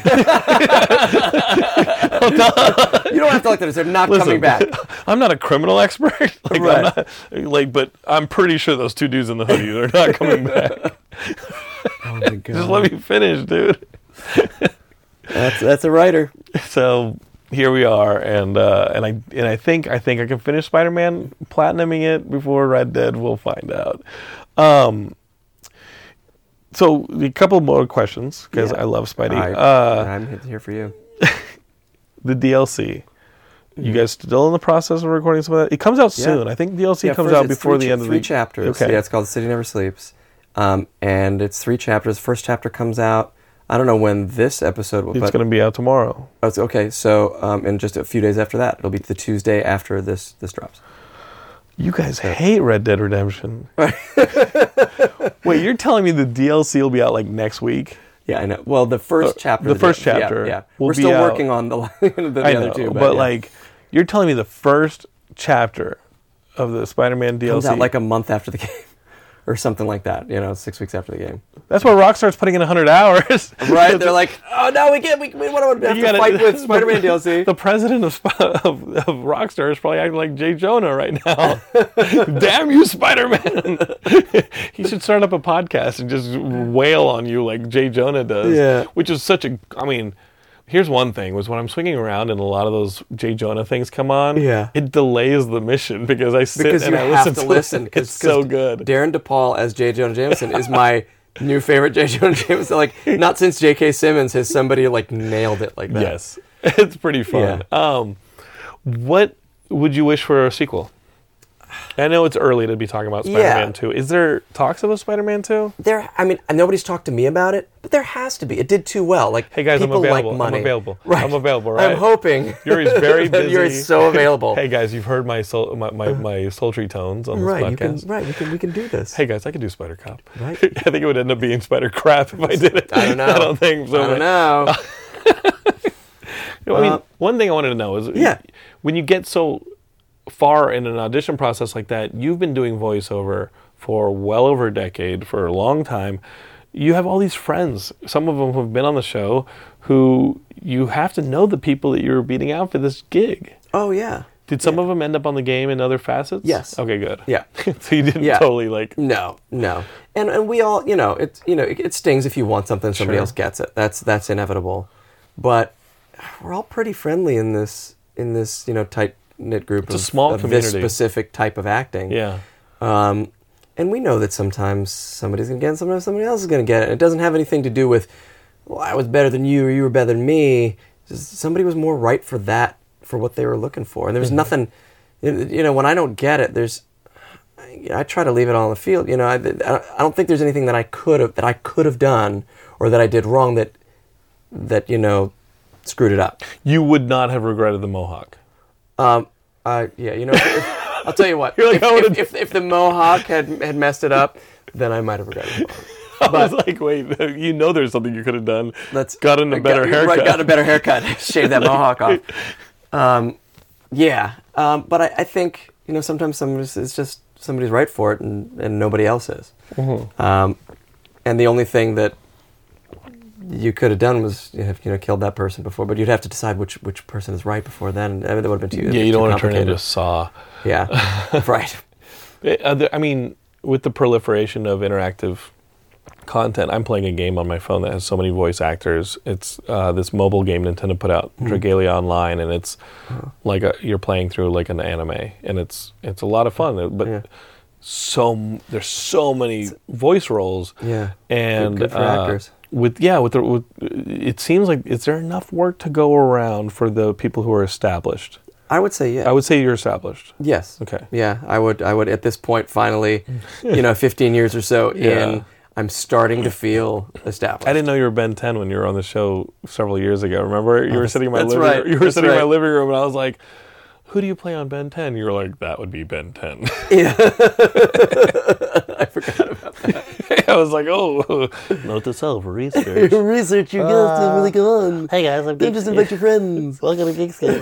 don't have to like that. They're not Listen, coming back. [laughs] I'm not a criminal expert. [laughs] like, I'm Right. not, like, but I'm pretty sure those two dudes in the hoodie—they're not coming back. Oh my god. Just let me finish, dude. That's that's a writer. so here we are, and uh, and I and I think I think I can finish Spider-Man platinuming it before Red Dead. We'll find out. Um, so a couple more questions because Yeah. I love Spidey. I, uh, I'm here for you. [laughs] the DLC. You guys still in the process of recording some of that? It comes out Yeah. soon. I think DLC Yeah, comes out before the end of the three chapters. Okay. Yeah, it's called City Never Sleeps, um, and it's three chapters. First chapter comes out. I don't know when this episode will. It's going to be out tomorrow. oh, okay. So, um, in just a few days after that, it'll be the Tuesday after this this drops. You guys hate Red Dead Redemption. [laughs] Wait, you're telling me the DLC will be out like next week? Yeah, I know. Well, the first Uh, chapter. the of first yeah, chapter Yeah, will we're be still out- working on the, [laughs] the, the I other know, two, but, yeah. like, you're telling me the first chapter of the Spider-Man DLC comes out like a month after the [laughs] game. Or something like that. You know, six weeks after the game. That's where Rockstar's putting in 100 hours. [laughs] Right? They're like, [laughs] oh no, we can't. We, we want to have You to gotta- fight with [laughs] Spider-Man DLC. The president of, of, of Rockstar is probably acting like J. Jonah right now. Damn you, Spider Man! he should start up a podcast and just wail on you like J. Jonah does. Yeah. Which is such a. I mean, here's one thing: was when I'm swinging around and a lot of those J. Jonah things come on. Yeah. It delays the mission [laughs] because I sit because and you I have listen to to listen. It. It's so good. Darin De Paul as J. Jonah Jameson is my [laughs] new favorite J. Jonah Jameson. Like not since J.K. Simmons has somebody like nailed it like that. Yes, [laughs] it's pretty fun. Um, what would you wish for a sequel? I know it's early to be talking about Spider-Man 2. Is there talks of a Spider-Man 2? There, I mean, nobody's talked to me about it, but there has to be. It did too well. Like, Hey guys, I'm people available. Like money. I'm available. [laughs] Right. I'm available. Right? I'm hoping [laughs] Yuri's very [laughs] that busy. Yuri's so available. Hey guys, you've heard my soul, my, my, my sultry tones on this right, you can, podcast. right, we can, we can do this. Hey guys, I could do Spider Cop. Right. I think it would end up being Spider Crap if I did it. I don't know. I don't think so. I don't know. I mean, Uh, one thing I wanted to know is, Yeah. when you get so far in an audition process like that, you've been doing voiceover for well over a decade, for a long time. You have all these friends. Some of them have been on the show, who you have to know the people that you're beating out for this gig. oh yeah. Did some of them end up on the game in other facets? Yes. Okay, good. Yeah. [laughs] so you didn't Yeah. totally like. No, no, and and we all, you know, it's you know, it, it stings if you want something, somebody Sure. else gets it. That's that's inevitable, but we're all pretty friendly in this in this you know tight knit group It's a small of this community. specific type of acting. Yeah. Um, and we know that sometimes somebody's gonna get it, sometimes somebody else is gonna get it. It doesn't have anything to do with, well, I was better than you or you were better than me. Just somebody was more right for that, for what they were looking for. And there was nothing, you know, when I don't get it, there's, I try to leave it all on the field. You know, I, I don't think there's anything that I could have that I could have done or that I did wrong that that you know screwed it up. You would not have regretted the Mohawk. Um, uh, yeah, you know, if- I'll tell you what. [laughs] Like, if, if, if, if the mohawk had had messed it up, then I might have regretted it. [laughs] I was like, wait, you know there's something you could have done. Let's gotten a I better got, haircut. Right, gotten a better haircut. [laughs] Shave that mohawk off. Um, yeah, um, but I, I think you know sometimes somebody's it's just somebody's right for it and, and nobody else is. Mm-hmm. Um, and the only thing that you could have done was you, have, you know killed that person before, but you'd have to decide which which person is right before then. I mean, that would have been too. yeah, you don't want to turn into. Saw. Yeah, [laughs] right. I mean, with the proliferation of interactive content, I'm playing a game on my phone that has so many voice actors. It's uh, this mobile game Nintendo put out, Hmm. Dragalia Online, and it's like a, you're playing through like an anime, and it's it's a lot of fun. But Yeah. so there's so many voice roles. Yeah, and good for uh, actors. With yeah, with, the, with it seems like is there enough work to go around for the people who are established? I would say yeah. I would say you're established. Yes. Okay. Yeah, I would. I would at this point finally, [laughs] you know, 15 years or so Yeah. in, I'm starting to feel established. I didn't know you were Ben 10 when you were on the show several years ago. Remember, you were oh, sitting in my that's living right. room. You were That's sitting in my living room, and I was like, "Who do you play on Ben 10?" You were like, "That would be Ben 10." Yeah. [laughs] [laughs] I forgot about I was like, "Oh, note to self, [laughs] research." research. You guys did really good on. Hey guys, I'm Don't just invite your friends. [laughs] Welcome to Geekscape.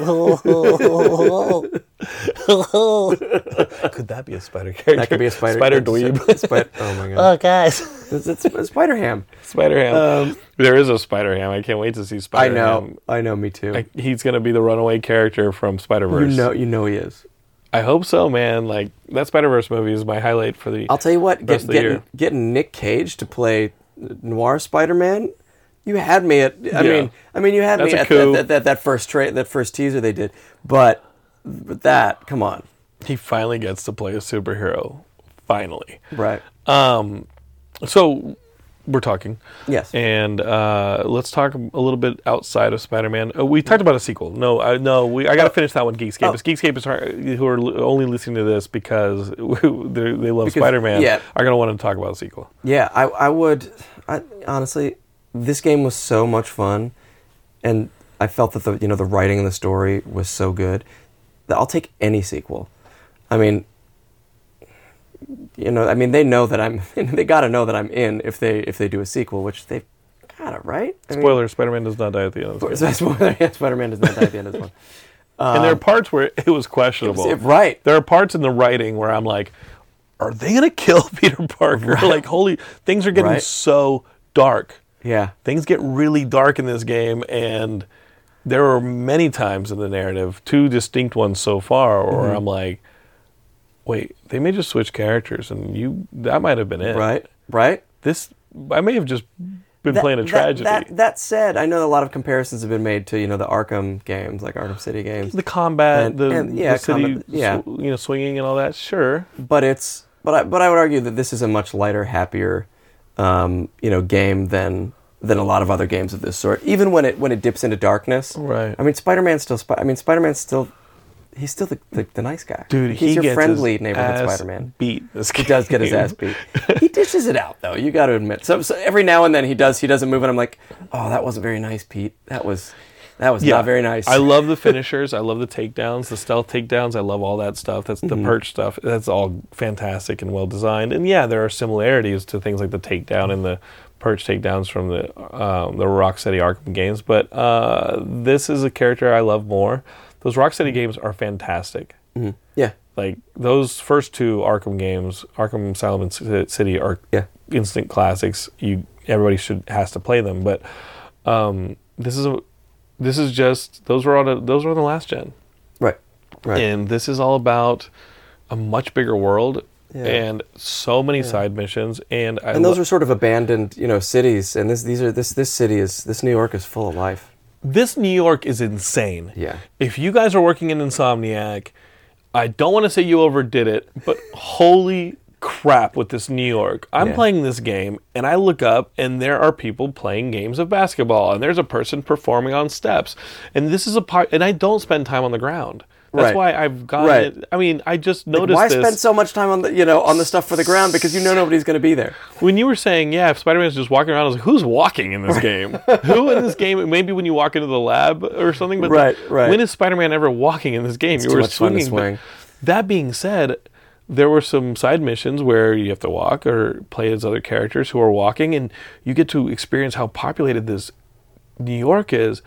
[laughs] Could that be a spider character? That could be a spider. Spider dweeb. Spider, oh my god. oh guys, It's, it's, it's Spider Ham. Spider Ham. Um, there is a Spider Ham. I can't wait to see Spider. Ham. I know. Ham. I know. Me too. Like, he's gonna be the runaway character from Spider Verse. you Verse. know. You know he is. I hope so, man. Like that Spider Verse movie is my highlight for the. I'll tell you what. Get, getting getting Nick Cage to play Noir Spider Man. You had me at. I Yeah. mean, I mean, you had That's me at that, that, that, that first tra- that first teaser they did. But, but that, come on, he finally gets to play a superhero. Finally. right? Um, so we're talking, Yes. and uh, let's talk a little bit outside of Spider-Man. Uh, we talked about a sequel. No, I, no, we, I got to finish that one. Geekscape. Oh. Geekscape is hard- who are only listening to this because [laughs] they they love Because- Spider-Man. yeah. are going to want to talk about a sequel. Yeah, I, I would. I, honestly, this game was so much fun, and I felt that the you know the writing and the story was so good that I'll take any sequel. I mean, you know, I mean they know that I'm. [laughs] They got to know that I'm in if they if they do a sequel, which they've got it right. I mean- Spoiler: Spider-Man does not die at the end of this game. [laughs] Spoiler, yeah, Spider-Man does not die at the end of this one. [laughs] and there are parts where it was questionable. It- right. There are parts in the writing where I'm like, are they gonna kill Peter Parker? Like, holy, things are getting Right. so dark. Yeah. Things get really dark in this game, and there are many times in the narrative, two distinct ones so far, Mm-hmm. where I'm like, wait, they may just switch characters, and you that might have been it. Right. Right. This I may have just been That- playing a tragedy. That, that, said, I know a lot of comparisons have been made to you know the Arkham games, like Arkham City games. the combat, And- the, and, yeah, the city, combat- yeah. sw- you know, swinging and all that. Sure, but it's but I, but I would argue that this is a much lighter, happier, um, you know, game than than a lot of other games of this sort. Even when it when it dips into darkness, Right. I mean, Spider Man's still. I mean, Spider Man's still. He's still the, the, the nice guy, dude. He's he your gets friendly his neighborhood ass Spider Man. Beat this He does get his game. ass beat. he dishes it out though. You got to admit. So, so every now and then he does. He does a move, and I'm like, oh, that wasn't very nice, Pete. That was that was not very nice. I love the finishers. I love the takedowns, the stealth takedowns. I love all that stuff. That's Mm-hmm. the perch stuff. That's all fantastic and well designed. And yeah, there are similarities to things like the takedown and the perch takedowns from the um, the Rocksteady Arkham games. But uh, this is a character I love more. Those Rocksteady games are fantastic. Mhm. Yeah, Like those first two Arkham games, Arkham Asylum and City, are Yeah. instant classics. You everybody should has to play them. But um, this is a this is just those were on a, those were on the last gen, right, right. and this is all about a much bigger world Yeah. and so many side missions. And I and those lo- are sort of abandoned, you know, cities. And this these are this this city is this New York is full of life. This New York is insane. Yeah. If you guys are working in Insomniac, I don't want to say you overdid it, but holy crap with this New York. I'm Yeah. playing this game and I look up and there are people playing games of basketball and there's a person performing on steps. And this is a part and I don't spend time on the ground. That's Right. why I've gotten Right. it. I mean, I just noticed Why this. spend so much time on the you know on the stuff for the ground because you know nobody's going to be there. when you were saying, yeah, if Spider Man's just walking around, I was like, who's walking in this game? Who in this game? Maybe when you walk into the lab or something, but Right, right. when is Spider Man ever walking in this game? you too were much fun to swinging. swing. That being said, there were some side missions where you have to walk or play as other characters who are walking, and you get to experience how populated this New York is.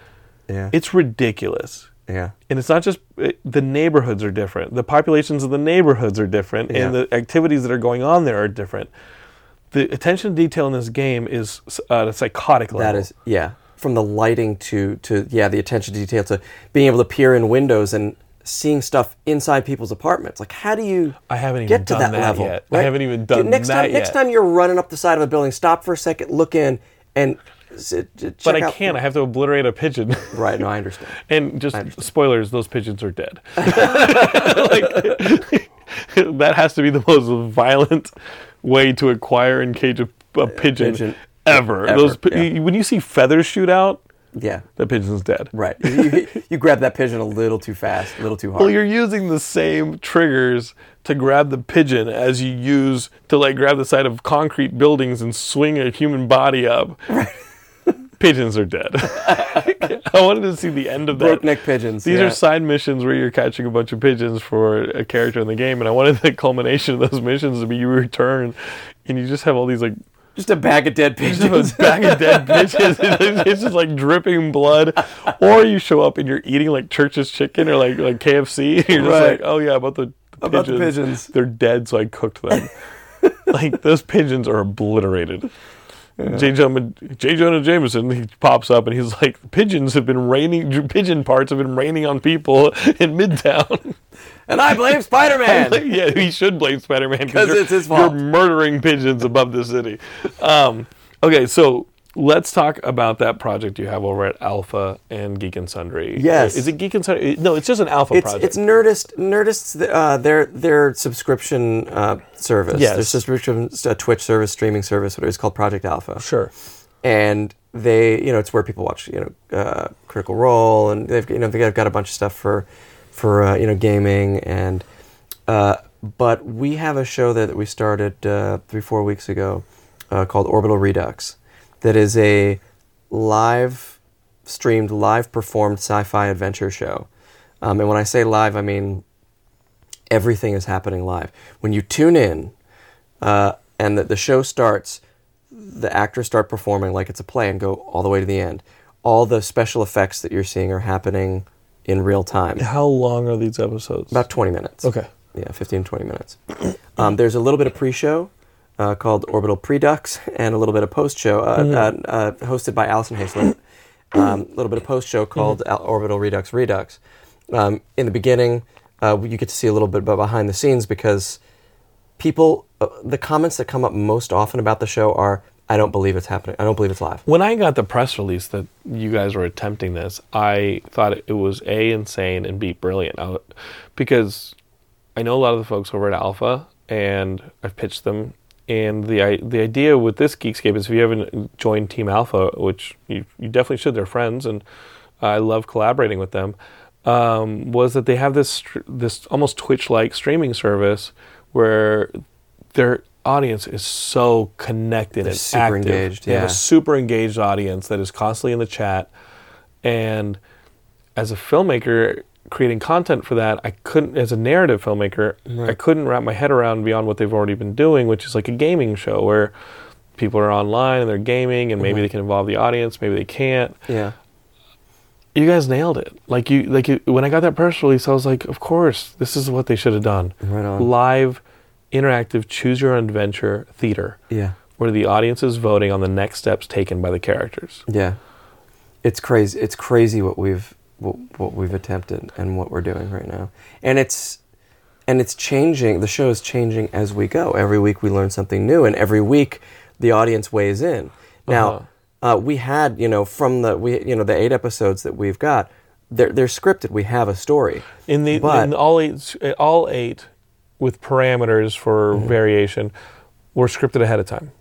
Yeah. It's ridiculous. Yeah. And it's not just it, the neighborhoods are different. The populations of the neighborhoods are different, and the activities that are going on there are different. The attention to detail in this game is uh, at a psychotic level. That is yeah. From the lighting to to yeah, the attention to detail to being able to peer in windows and seeing stuff inside people's apartments. Like how do you I haven't even get to that, that level? yet. I haven't even done next that time, Next time you're running up the side of a building, stop for a second, look in, and uh, check but I out- can't. I have to obliterate a pigeon. Right. No, I understand. [laughs] and just spoilers: those pigeons are dead. [laughs] like, [laughs] that has to be the most violent way to acquire and cage a, a pigeon, pigeon ever. ever, Those yeah. when you see feathers shoot out, Yeah. that pigeon's dead. Right. You, you grab that pigeon a little too fast, a little too hard. Well, you're using the same triggers to grab the pigeon as you use to like grab the side of concrete buildings and swing a human body up. Pigeons are dead. [laughs] I wanted to see the end of that. Broke neck pigeons. These yeah. are side missions where you're catching a bunch of pigeons for a character in the game, and I wanted the [laughs] culmination of those missions to be you return, and you just have all these like just a bag of dead just a pigeons. bag of dead [laughs] pigeons. It's just like dripping blood, or you show up and you're eating like Church's chicken or like like KFC, and you're just Right. like, oh yeah, about the, the About the pigeons. pigeons. They're dead, so I cooked them. like those pigeons are obliterated. J. Jonah, J. Jonah Jameson, he pops up and he's like, pigeons have been raining, pigeon parts have been raining on people in Midtown. and I blame Spider Man. [laughs] Yeah, he should blame Spider Man because it's his fault. You're murdering pigeons above the city. Um, okay, so let's talk about that project you have over at Alpha and Geek and Sundry. Yes. is it Geek and Sundry? No, it's just an Alpha It's project. it's Nerdist. Nerdist's uh, their their subscription uh, service. Yes. their subscription uh, Twitch service, streaming service. What it is called Project Alpha. sure. and they you know it's where people watch you know uh, Critical Role and they've you know they've got a bunch of stuff for for uh, you know gaming and uh, but we have a show that we started uh, three four weeks ago uh, called Orbital Redux that is a live streamed live performed sci-fi adventure show um, and when I say live I mean everything is happening live when you tune in uh, and the, the show starts the actors start performing like it's a play and go all the way to the end. All the special effects that you're seeing are happening in real time. How long are these episodes? About 20 minutes. Okay. Yeah, 15, 20 minutes. [coughs] Um, there's a little bit of pre-show uh, called Orbital Predux, and a little bit of post-show uh, Mm-hmm. uh, uh, hosted by Alison Haislip. Um, a little bit of post-show called Al- Orbital Redux Redux. Um, in the beginning, uh, you get to see a little bit behind the scenes because people, uh, the comments that come up most often about the show are, "I don't believe it's happening. I don't believe it's live." When I got the press release that you guys were attempting this, I thought it was a insane and b brilliant. I, because I know a lot of the folks over at Alpha, and I've pitched them. And the the idea with this Geekscape is if you haven't joined Team Alpha, which you you definitely should, they're friends, and I love collaborating with them. Um, was that they have this this almost Twitch like streaming service where their audience is so connected They're and super active. engaged, They have a super engaged audience that is constantly in the chat. And as a filmmaker creating content for that, I couldn't, as a narrative filmmaker, I couldn't wrap my head around beyond what they've already been doing, which is like a gaming show where people are online and they're gaming and maybe Mm-hmm. they can involve the audience, maybe they can't. Yeah. You guys nailed it. Like you, like you, when I got that press release, I was like, of course, this is what they should have done. Right on. Live, interactive, choose your own adventure theater Yeah. where the audience is voting on the next steps taken by the characters. Yeah, it's crazy. It's crazy what we've what, what we've attempted and what we're doing right now, and it's and it's changing. The show is changing as we go. Every week we learn something new, and every week the audience weighs in. Now uh we had you know from the we you know the eight episodes that we've got. They're, they're scripted. We have a story. In the But- in all eight, all eight, with parameters for Mm-hmm. variation, were scripted ahead of time.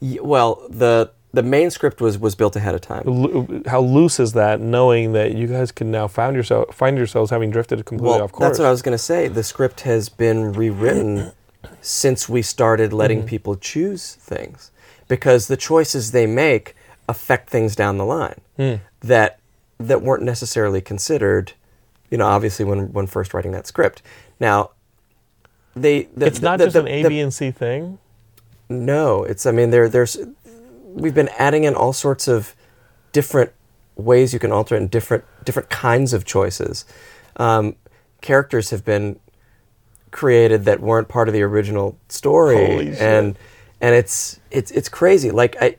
Y- Well, the the main script was was built ahead of time. Lo- How loose is that? Knowing that you guys can now find yourself find yourselves having drifted completely Well, off course. that's what I was going to say. The script has been rewritten [clears throat] since we started letting Mm-hmm. people choose things because the choices they make affect things down the line Hmm. that that weren't necessarily considered. You know, obviously when when first writing that script. Now, they the, it's not the- just the- an A, B, and C thing. no, it's. I mean, there, there's. We've been adding in all sorts of different ways you can alter it, and different different kinds of choices. Um, characters have been created that weren't part of the original story, and and it's it's it's crazy. Like I,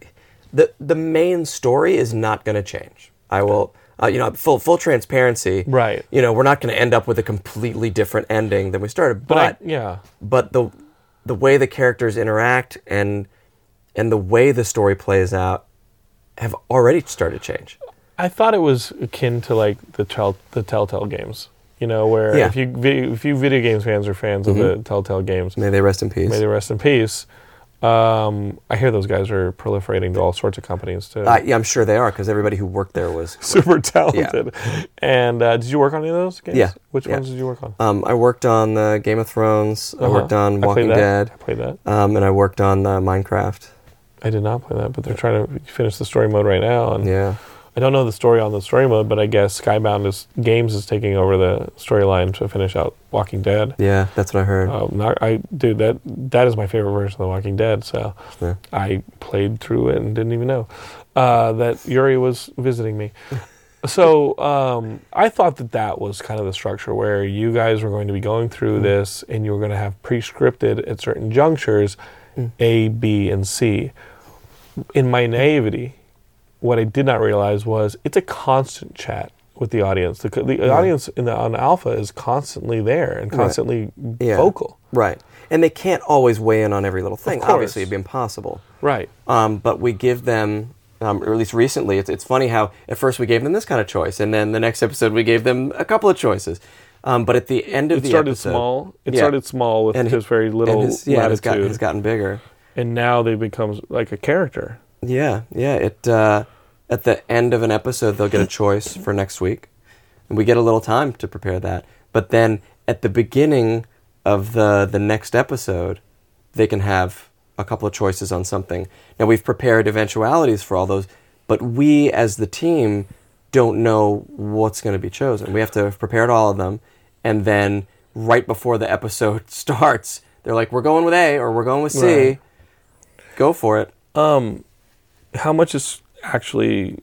the the main story is not going to change. I will. Uh, you know, full full transparency. Right. You know, we're not going to end up with a completely different ending than we started. But, But, I, yeah, but the the way the characters interact and and the way the story plays out have already started to change. I thought it was akin to like the tell, the Telltale games. You know, where Yeah. if you vi- if you video games fans are fans of the Telltale games, May they rest in peace. may they rest in peace. Um, I hear those guys are proliferating to all sorts of companies too. Uh, yeah, I'm sure they are because everybody who worked there was. [laughs] Super [laughs] talented. Yeah. And uh, did you work on any of those games? Yeah, Which yeah. ones did you work on? Um, I worked on the Game of Thrones. I Uh-huh. worked on I Walking that. Dead, I played that. um, and I worked on uh, Minecraft. I did not play that, but they're trying to finish the story mode right now. And Yeah, I don't know the story on the story mode, but I guess Skybound is Games is taking over the storyline to finish out Walking Dead. yeah, that's what I heard. Um, not, I dude, that that is my favorite version of The Walking Dead. So Yeah. I played through it and didn't even know uh, that Yuri was visiting me. [laughs] so um, I thought that that was kind of the structure where you guys were going to be going through this and you were going to have pre-scripted at certain junctures, A, B, and C. In my naivety, what I did not realize was it's a constant chat with the audience. The, the audience in the on Alpha is constantly there and constantly Yeah. vocal. Right, and they can't always weigh in on every little thing. Obviously, it'd be impossible. Right. Um, but we give them, um, or at least recently, it's, it's funny how at first we gave them this kind of choice, and then the next episode we gave them a couple of choices. Um, but at the end of It the started episode, small. It Yeah. started small with And just very little and his, yeah, it's, got, latitude, it's gotten bigger. and now they become like a character. Yeah, yeah. It uh, at the end of an episode they'll get a choice for next week, and we get a little time to prepare that. But then at the beginning of the the next episode, they can have a couple of choices on something. Now we've prepared eventualities for all those, but we as the team don't know what's going to be chosen. We have to have prepared all of them, and then right before the episode [laughs] starts, they're like, "We're going with A" or "We're going with C." Right. Go for it. How much is actually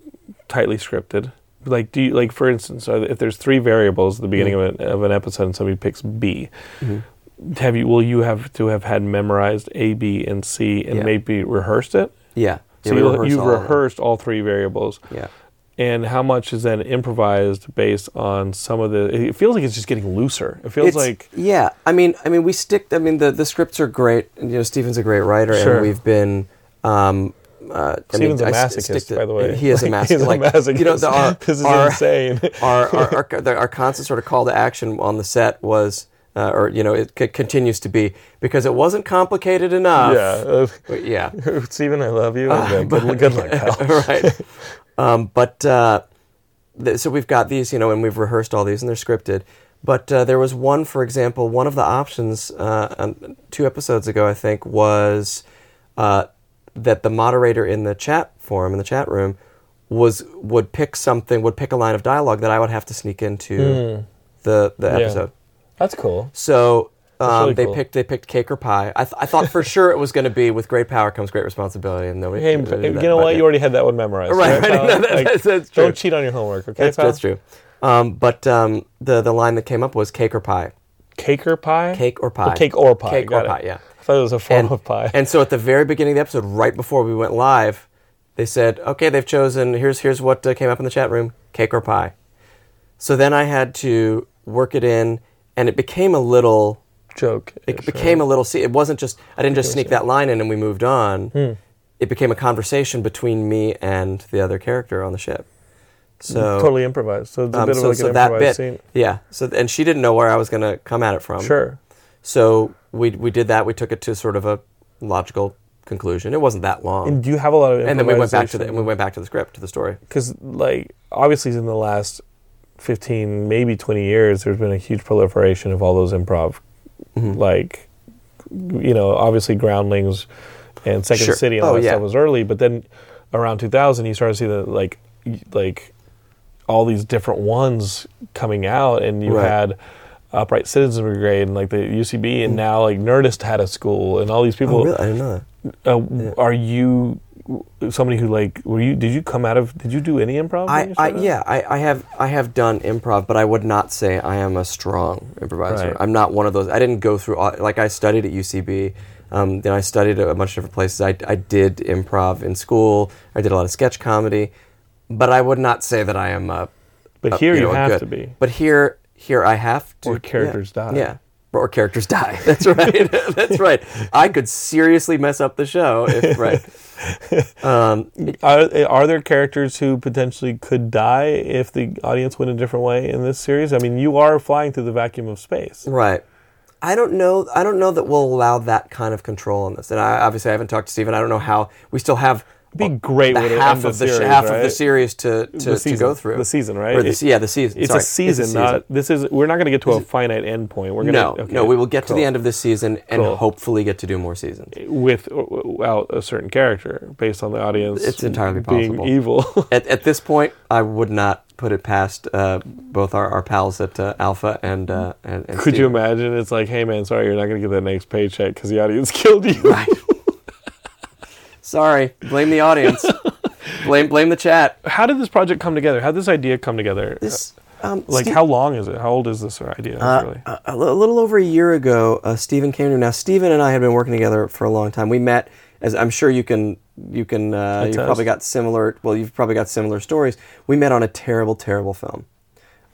tightly scripted? Like, do you like, for instance, if there's three variables at the beginning of, an, of an episode and somebody picks B, Mm-hmm. have you? Will you have to have had memorized A, B, and C, and Yeah. maybe rehearsed it? Yeah. So yeah, you rehearse you've all rehearsed all three variables. Yeah. And how much is then improvised based on some of the? It feels like it's just getting looser. It feels It's- like yeah. I mean, I mean, we stick. I mean, the the scripts are great. and, You know, Steven's a great writer, Sure. and we've been. Um, uh, I Steven's mean, a I masochist, to- by the way. He is a Like, [laughs] masochist. He's a like, masochist. You know, the, our, [laughs] this is our, insane. our, our, our, [laughs] the, our constant sort of call to action on the set was, uh, or you know, it c- continues to be because it wasn't complicated enough. yeah, But yeah. uh, Steven, I love you. and, uh, good, good luck, pal. right. Um, but uh, th- so we've got these, you know, and we've rehearsed all these, and they're scripted. But uh, there was one, for example, one of the options uh, um, two episodes ago, I think, was uh, that the moderator in the chat forum in the chat room was would pick something, would pick a line of dialogue that I would have to sneak into the the Hmm. Yeah. episode. That's cool. So um, really they cool. picked they picked cake or pie. I, th- I thought for sure it was going to be with great power comes great responsibility, and nobody. Hey, nobody you know what? You already had that one memorized. Right, right. pal? No, that- Like, that's- that's true. Don't cheat on your homework, okay, That's, that's true. Um, but um, the the line that came up was cake or pie. Cake or pie? Cake or pie. Oh, cake or pie. Cake Got or it. pie. Yeah. I thought it was a form And, of pie. and so at the very beginning of the episode, right before we went live, they said, "Okay, they've chosen. Here's here's what uh, came up in the chat room: cake or pie." So then I had to work it in, and it became a little. Joke. It became a little. See, it wasn't just. I didn't just sneak that line in and we moved on. Hmm. It became a conversation between me and the other character on the ship. So totally improvised. So it's a um, bit so, of like so an that improvised bit, scene. yeah. So and she didn't know where I was going to come at it from. Sure. So we we did that. We took it to sort of a logical conclusion. It wasn't that long. And do you have a lot of and then we went back to the and we went back to the script to the story. because like obviously in the last 15 maybe 20 years there's been a huge proliferation of all those improv Mm-hmm. like you know obviously groundlings and second Sure. city and all Oh, that yeah. stuff was early but then around 2000 you started to see that like like all these different ones coming out and you Right. had upright citizen brigade and like the ucb and now like nerdist had a school and all these people Mm. Oh, really? I didn't know that. uh, are you somebody who like were you did you come out of did you do any improv I, I yeah I, I have I have done improv, but I would not say I am a strong improviser. Right. I'm not one of those. I didn't go through all, like I studied at UCB. Um, then I studied at a bunch of different places. I, I did improv in school. I did a lot of sketch comedy, but I would not say that I am a. But a, here you, know, a have good- to be. But here here I have to. Or characters yeah, die. Yeah. Or characters die. [laughs] That's right. [laughs] That's right. I could seriously mess up the show if [laughs] right. Um, Are, are there characters who potentially could die if the audience went a different way in this series? I mean, you are flying through the vacuum of space. Right. I don't know. I don't know that we'll allow that kind of control on this. And I, obviously, I haven't talked to Steven. I don't know how we still have. It'd be great the when half end of the sh- series, half of the series to to, The to go through The season, right? The, It- yeah, the season. It's Sorry. a season, not this is. We're not going to get to a finite end point. We're going no, okay, no. We will get to the end of this season and Cool. hopefully get to do more seasons. with without a certain character based on the audience. It's entirely possible. being evil. [laughs] At, at this point, I would not put it past uh, both our, our pals at uh, Alpha and uh, and, and Could you imagine? It's like, hey man, sorry, you're not going to get that next paycheck because the audience [laughs] killed you. Right. Sorry, blame the audience. [laughs] blame blame the chat. How did this project come together? How did this idea come together? This um, like, Ste- how long is it? How old is this idea? Uh, really? a, a little over a year ago, uh, Stephen came to me. Now, Stephen and I had been working together for a long time. We met, as I'm sure you can, you can, uh, you've probably got similar. Well, you've probably got similar stories. We met on a terrible, terrible film.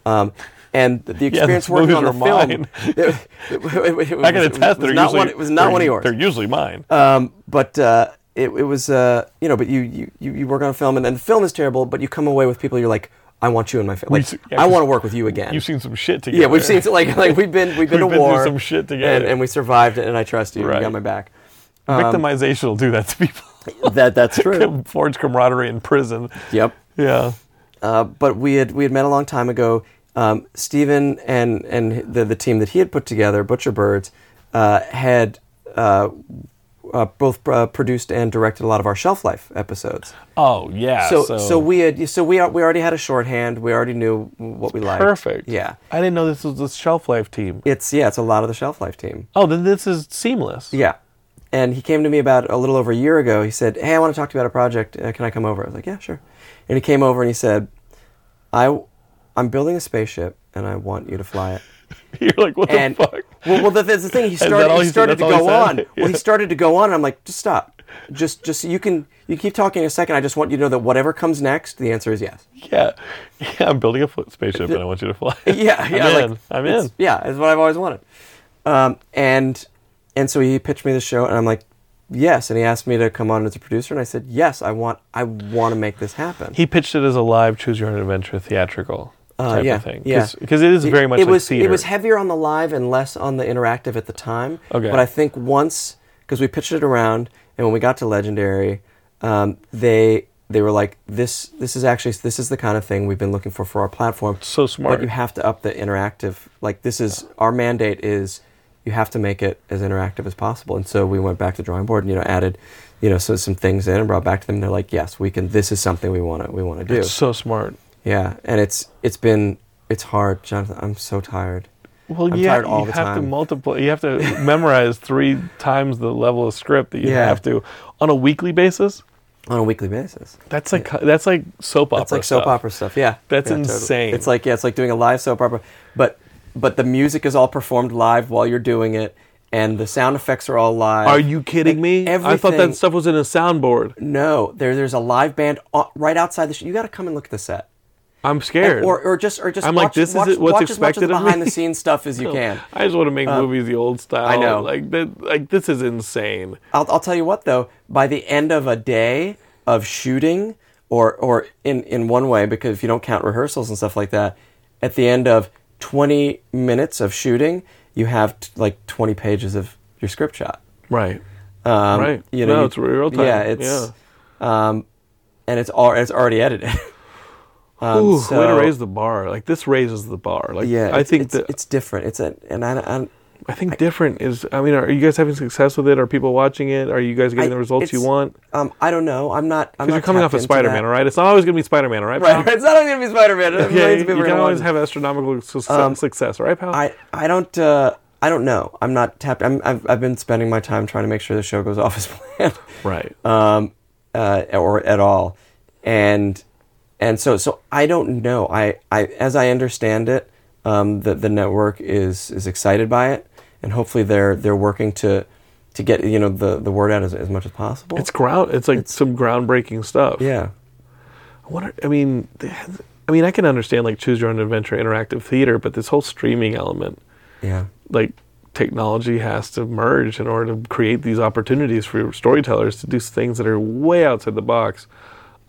Um, and the, [laughs] experience those working on the film, mine. [laughs] it, it, it, it, I can attest. it They're not usually one. It was not one of yours. They're usually mine. Um, but uh, it, it was, uh, you know, but you, you, you work on a film, and then the film is terrible, but you come away with people. You're like, I want you in my film. Like, yeah, I want to work with you again. You've seen some shit together. Yeah, we've seen like like we've been we've been We've to been war, some shit together. and, and we survived it, and I trust you. Right. You got my back. Um, Victimization will do that to people. That that's true. [laughs] Forge camaraderie in prison. yep. Yeah. Uh, but we had we had met a long time ago. Um, Stephen and and the the team that he had put together, Butcher Birds, uh, had uh, uh, both uh, produced and directed a lot of our shelf life episodes. Oh yeah. So so, we had so we are, we already had a shorthand. We already knew what we liked. perfect. Yeah. I didn't know this was the shelf life team. It's yeah. It's a lot of the shelf life team. Oh, then this is seamless. Yeah. And he came to me about a little over a year ago. He said, "Hey, I want to talk to you about a project. Uh, can I come over?" I was like, "Yeah, sure." And he came over and he said, "I, I'm building a spaceship and I want you to fly it." [laughs] You're like, what And the fuck? Well, well, the, the thing he [laughs] started, he started to That's go on. Yeah. Well, he started to go on, and I'm like, just stop. Just, just you can you keep talking a second. I just want you to know that whatever comes next, the answer is yes. yeah, [laughs] yeah. I'm building a spaceship, and I want you to fly. [laughs] Yeah, yeah. I'm like, in. I'm in. Yeah, it's what I've always wanted. Um, and and so he pitched me the show, and I'm like, yes. And he asked me to come on as a producer, and I said, yes. I want I want to make this happen. He pitched it as a live choose your own adventure theatrical Uh, type yeah, of thing. yeah. because it is very much it like was theater. it was heavier on the live and less on the interactive at the time. Okay. But I think once because we pitched it around, and when we got to Legendary, um, they they were like, this this is actually this is the kind of thing we've been looking for for our platform. so smart. But you have to up the interactive. Like this is our mandate is you have to make it as interactive as possible. And so we went back to the drawing board and you know added, you know, so some things in and brought back to them. They're like, yes, we can. This is something we want to we want to do. It's so smart. Yeah, and it's it's been it's hard, Jonathan. I'm so tired. Well, I'm yeah, tired all you the have to multiply. You have to [laughs] memorize three times the level of script that you Yeah. have to on a weekly basis. on a weekly basis. That's like that's like soap opera. That's like soap stuff. opera stuff. Yeah, That's Yeah, totally. insane. It's like yeah, it's like doing a live soap opera, but but the music is all performed live while you're doing it, and the sound effects are all live. Are you kidding me? I thought that stuff was in a soundboard. No, there there's a live band uh, right outside the. Sh- you got to come and look at the set. I'm scared. Or, or just or just I'm like, watch, this is watch, it- what's watch as much of expected the of me? behind the scenes stuff as you [laughs] can. I just want to make movies the old style. I know. Like that. Like this is insane. I'll, I'll tell you what though, by the end of a day of shooting, or or in in one way, because if you don't count rehearsals and stuff like that, at the end of 20 minutes of shooting, you have t- like 20 pages of your script shot. Right. Um, Right. You know, No, you- it's real time. Yeah, it's um, and it's all it's already edited. [laughs] um, Ooh, way to raise the bar. Like this raises the bar. Like yeah, I think it's, that it's different. It's a and I, I I think different is. I mean, are you guys having success with it? Are people watching it? Are you guys getting I- the results you want? um I don't know. I'm not. Because you're coming off of Spider Man, right? It's not always going to be Spider Man, all right? Right, it's not always gonna be Spider Man. Okay, you can always have astronomical su- Um, success, all right, pal? I I don't uh, I don't know. I'm not tapped. I'm, I've I've been spending my time trying to make sure the show goes [laughs] off as planned, right. um, uh, or at all, and and so so I don't know. I, I as I understand it, um, the the network is is excited by it, and hopefully they're they're working to to get you know the the word out as, as much as possible. It's ground. It's like some groundbreaking stuff. yeah. I wonder. I mean, I mean, I can understand like choose your own adventure, interactive theater, but this whole streaming element, Yeah. like technology has to merge in order to create these opportunities for storytellers to do things that are way outside the box.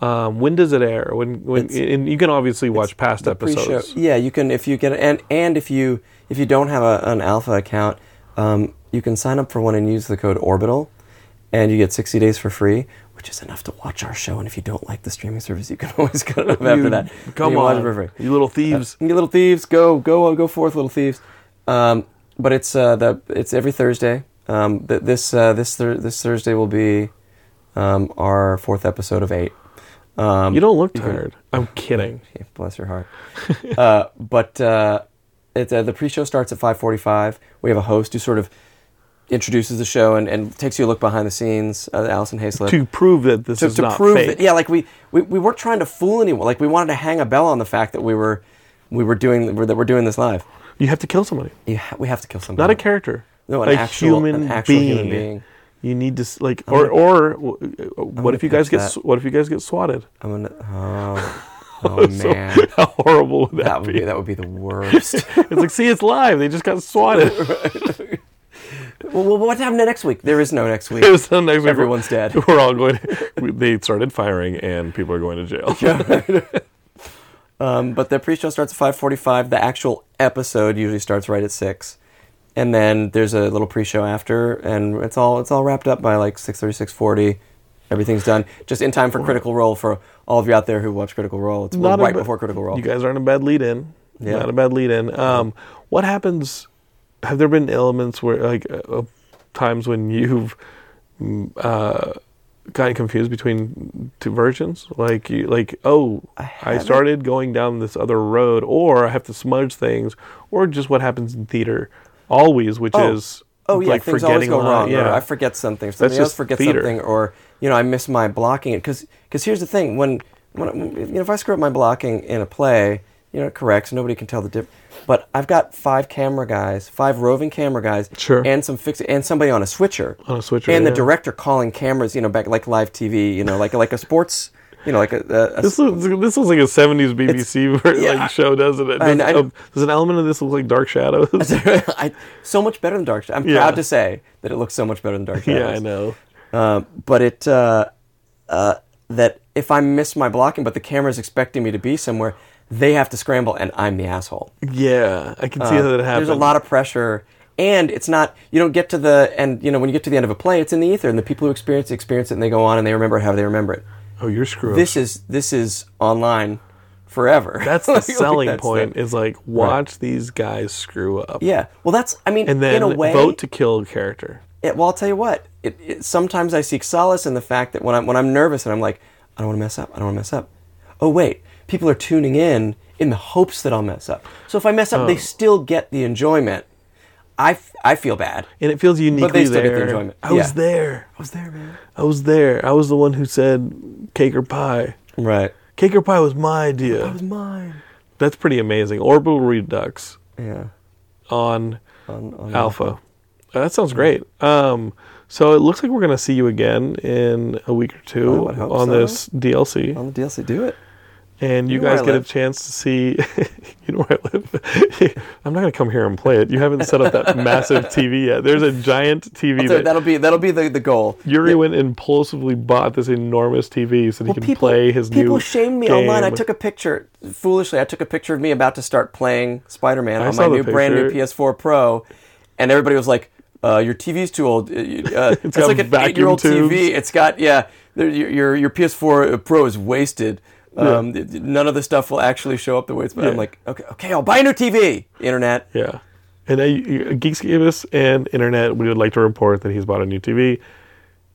Um, when does it air? When when It's- and you can obviously watch past pre-show. episodes. Yeah, you can if you get and and if you if you don't have a, an alpha account, um, you can sign up for one and use the code Orbital, and you get sixty days for free, which is enough to watch our show. And if you don't like the streaming service, you can [laughs] always cut it up after that. Come You on, it for free. you little thieves. You little thieves, go go go forth, little thieves. Um, but it's uh, the it's every Thursday. Um, this uh, this thur- this Thursday will be um, our fourth episode of eight. Um, you don't look tired. I'm kidding. [laughs] bless your heart. uh, but uh, it, uh, the pre-show starts at 5:45. We have a host who sort of introduces the show and, and takes you a look behind the scenes. Uh, Alison Haislip To prove that this to, is to not prove fake. that yeah, like we, we we weren't trying to fool anyone. Like we wanted to hang a bell on the fact that we were we were doing that we're doing this live. You have to kill somebody, ha- we have to kill somebody. not a character. No, an a actual- human an actual being. human being. You need to like, or or uh, what if you guys get that. what if you guys get swatted? I'm gonna. Oh, [laughs] oh So, man, [laughs] how horrible would that, that would be? be that would be the [laughs] worst. It's like, see, it's live. They just got swatted. well, well, what happened next week? There is no next week. it was the next week. Everyone's dead. We're all going. we- they started firing, and people are going to jail. Yeah. Um, but the pre-show starts at 5:45. The actual episode usually starts right at six, and then there's a little pre-show after, and it's all it's all wrapped up by like six thirty, six forty. Everything's done just in time for Critical Role for all of you out there who watch Critical Role. It's Not right ba- before Critical Role. You guys aren't a bad lead in. Yeah. Not a bad lead in. Um, what happens? Have there been elements where, like, uh, uh, times when you've mm, uh, gotten confused between two versions? Like, you, like, oh, I, haven't. started going down this other road, or I have to smudge things, or just what happens in theater always, which Oh. is Oh yeah, like things always go wrong. Yeah, I forget something. Somebody just else forgets theater. something, or you know, I miss my blocking it. Because here's the thing: when when you know, if I screw up my blocking in a play, you know, it corrects. Nobody can tell the difference. But I've got five camera guys, five roving camera guys, Sure. and some fix and somebody on a switcher, On a switcher, and the director calling cameras, you know, back like live TV, you know, like like a sports, you know, like a, a, a This looks, this looks like a '70s BBC [laughs] yeah. like show, doesn't it? Does, I oh, does an element of this look like Dark Shadows? [laughs] I, so much better than Dark Shadows. I'm Yeah. proud to say that it looks so much better than Dark Shadows. [laughs] yeah, I know. Uh, but it uh, uh, that if I miss my blocking, but the camera's expecting me to be somewhere, they have to scramble, and I'm the asshole. Yeah, I can see how that happens. Uh, There's a lot of pressure, and it's not. You don't get to the end. You know, when you get to the end of a play, it's in the ether, and the people who experience it experience it, and they go on and they remember it how they remember it. Oh, you're screwed. This is this is online forever. that's [laughs] the Like, selling that's point. the- is like watch these guys screw up, yeah. Well, that's. I mean, and then in a way, vote to kill a character. it, well, I'll tell you what. It, it, sometimes I seek solace in the fact that when I'm when I'm nervous and I'm like, I don't want to mess up. I don't want to mess up. Oh wait, people are tuning in in the hopes that I'll mess up. So if I mess up, they oh. still get the enjoyment. I, f- I feel bad. And it feels uniquely still get the there. enjoyment. I was there. I was there, man. I was there. I was the one who said cake or pie. Right. Cake or pie was my idea. That was mine. That's pretty amazing. Orbital Redux Yeah. on On, on Alpha. That sounds great. Um, so it looks like we're going to see you again in a week or two Oh, I would hope on so. this DLC, On the DLC, do it. And you, You know guys get a chance to see. [laughs] you know where I live. [laughs] I'm not going to come here and play it. You haven't set up that [laughs] massive TV yet. There's a giant TV that that'll be that'll be the, the goal. Yuri went impulsively bought this enormous TV so that he could people, play his people new People shamed me game. online. I took a picture foolishly. I took a picture of me about to start playing Spider Man I on my new brand new. PS4 Pro, and everybody was like, uh, "Your TV's too old. Uh, uh, it's got like an eight-year-old tubes." TV. It's got yeah. Your your, your PS4 Pro is wasted. Um, th- None of the stuff will actually show up the way it's. But I'm like, okay, okay, I'll buy a new TV. Internet. Yeah. And you- Geeks gave us and internet. We would like to report that he's bought a new TV.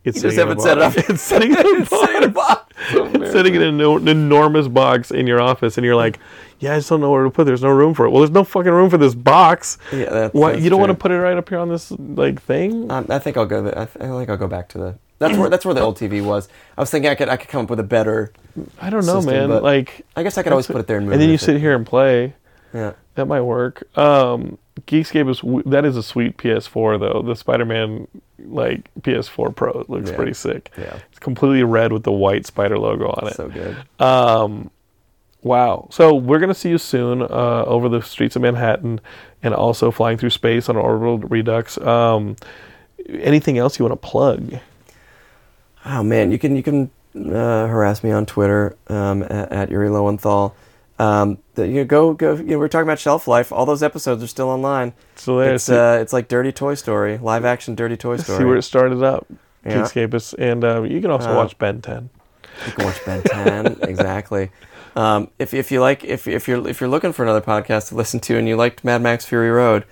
It's just sitting in haven't set it up. [laughs] It's sitting in a [laughs] It's in a box. box. It's sitting in an, an enormous box in your office, and you're like, "Yeah, I just don't know where to put. it. There's no room for it." Well, there's no fucking room for this box. Yeah, that's- Why that's you don't want to put it right up here on this like thing? Um, I think I'll go. The, I, th- I think I'll go back to the. That's where [clears throat] that's where the old TV was. I was thinking I could I could come up with a better. I don't know, system, man. but Like, I guess I could always put it there and move. and then it you if sit it- here and play. Yeah. That might work. Um, Geekscape is w- that is a sweet PS4 though. The Spider-Man like PS4 Pro looks Yeah. pretty sick. Yeah. It's completely red with the white spider logo on it. So good. Um, wow. So we're gonna see you soon uh, over the streets of Manhattan, and also flying through space on Orbital Redux. Um, anything else you want to plug? Oh man, you can you can uh, harass me on Twitter um, at, at Yuri Lowenthal. Um, the, you know, go go. You know, we're talking about shelf life. All those episodes are still online. So It's see, uh, it's like Dirty Toy Story, live [laughs] action Dirty Toy Story. see where it started up. Yeah. Geekscapists, and uh, you can also Uh, watch Ben 10. You can watch Ben 10 [laughs] exactly. Um, if if you like if if you're if you're looking for another podcast to listen to and you liked Mad Max Fury Road,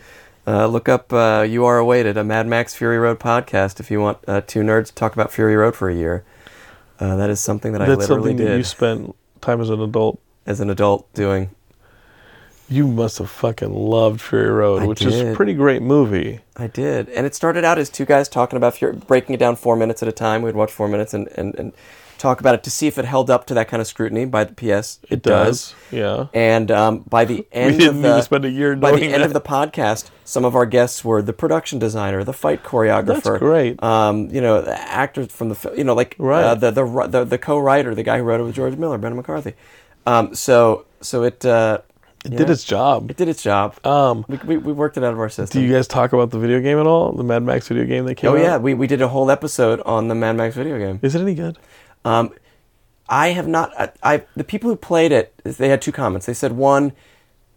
uh, look up uh, You Are Awaited, a Mad Max Fury Road podcast. If you want uh, two nerds to talk about Fury Road for a year, uh, that is something that I That's literally something that did you spent time as an adult as an adult doing. You must have fucking loved Fury Road, I which is a pretty great movie. I did, and it started out as two guys talking about Fury, breaking it down four minutes at a time. We'd watch four minutes and, and, and talk about it to see if it held up to that kind of scrutiny. By the PS, It does, yeah. And um, by the [laughs] end of the spend a year by the doing end that. of the podcast, some of our guests were the production designer, the fight choreographer. That's great. Um, you know, the actors from the you know like Right. uh, the, the the the co-writer, the guy who wrote it with George Miller, Brendan McCarthy. Um, so so it uh, It yeah, did its job. it did its job. Um, we, we, we worked it out of our system. do you guys talk about the video game at all? The Mad Max video game that came oh out? yeah, we, we did a whole episode on the Mad Max video game. Is it any good? Um, I have not. I, I the people who played it, they had two comments. They said one,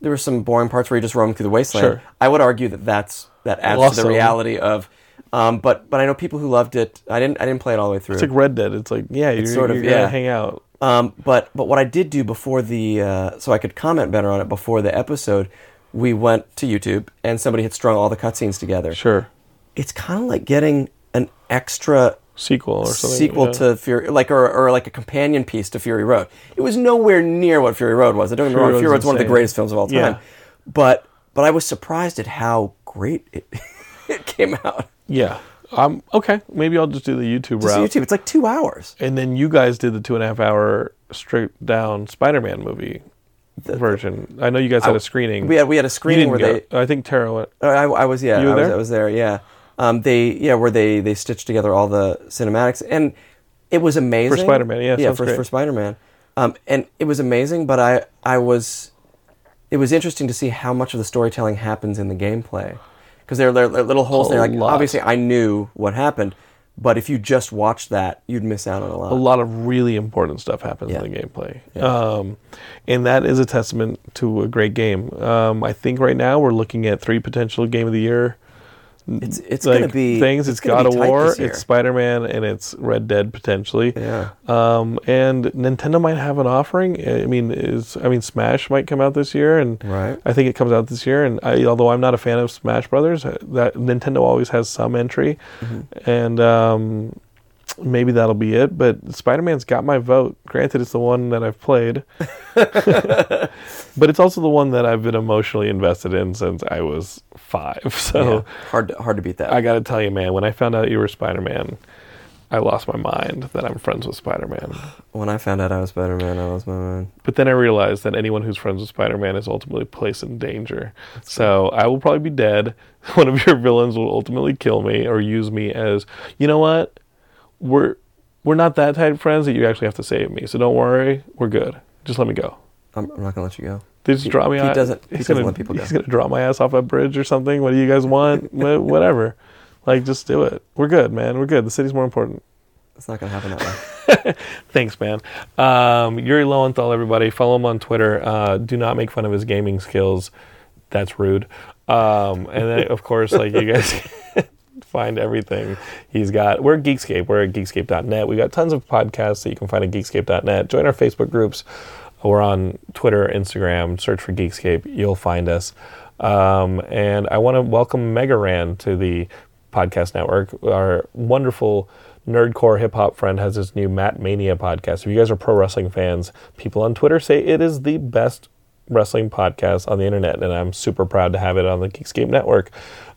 there were some boring parts where you just roam through the wasteland. Sure. I would argue that that's that adds to the reality of. Um, but but I know people who loved it. I didn't I didn't play it all the way through. It's like Red Dead. It's like, yeah, you're, sort of, you're gonna yeah. hang out. Um, but but what I did do before the uh, so I could comment better on it before the episode, we went to YouTube and somebody had strung all the cutscenes together. Sure. It's kind of like getting an extra Sequel or something. sequel yeah. to Fury, like or, or like a companion piece to Fury Road. It was nowhere near what Fury Road was. I don't get me Fury wrong. Road's Fury Road's one of the greatest films of all time. Yeah. But but I was surprised at how great it [laughs] it came out. Yeah. Um, okay. Maybe I'll just do the YouTube Just route. YouTube. It's like two hours. And then you guys did the two and a half hour straight down Spider Man movie. version? I know you guys had a screening. We had we had a screening where they. I think Tara went. Uh, I, I was yeah. I was. I was there. Yeah. Um, they yeah where they they stitched together all the cinematics and it was amazing for Spider-Man, yeah, yeah for great. for Spider Man, um, and it was amazing. But I I was it was interesting to see how much of the storytelling happens in the gameplay because there, there are little holes there. Like lot. obviously I knew what happened, but if you just watched that, you'd miss out on a lot. a lot of really important stuff happens Yeah. in the gameplay. Um, and that is a testament to a great game. Um, I think right now we're looking at three potential game of the year It's it's like gonna be things. It's, gonna God of War, it's Spider Man, and it's Red Dead potentially. Yeah. Um, and Nintendo might have an offering. I mean, is I mean Smash might come out this year, and Right. I think it comes out this year. And I, although I'm not a fan of Smash Brothers, uh, that Nintendo always has some entry, Mm-hmm. and um, maybe that'll be it. But Spider Man's got my vote. Granted, it's the one that I've played, [laughs] [laughs] but it's also the one that I've been emotionally invested in since I was five. [laughs] So. yeah. hard to, hard to beat that. I got to tell you, man, when I found out you were Spider Man, I lost my mind that I'm friends with Spider Man. [sighs] when I found out I was Spider Man, I lost my mind. But then I realized that anyone who's friends with Spider Man is ultimately placed in danger. So I will probably be dead. [laughs] One of your villains will ultimately kill me or use me as, you know what? We're we're not that type of friends that you actually have to save me. So don't worry, we're good. Just let me go. I'm, I'm not gonna let you go. Just He- draw me he out. doesn't- he He's doesn't gonna, let people go. He's gonna draw my ass off a bridge or something. What do you guys want? [laughs] Whatever. Like, just do it. We're good, man. We're good. The city's more important. It's not gonna happen that way. [laughs] Thanks, man. Um, Yuri Lowenthal, everybody. Follow him on Twitter. Uh, do not make fun of his gaming skills. That's rude. Um, and then, of course, like you guys [laughs] find everything he's got. We're Geekscape. We're at geekscape.net. We've got tons of podcasts that you can find at geekscape.net. Join our Facebook groups. We're on Twitter, Instagram. Search for Geekscape. You'll find us. Um, and I want to welcome Mega Ran to the podcast network. Our wonderful nerdcore hip hop friend has his new Matt Mania podcast. If you guys are pro wrestling fans, people on Twitter say it is the best wrestling podcast on the internet, and I'm super proud to have it on the Geekscape network.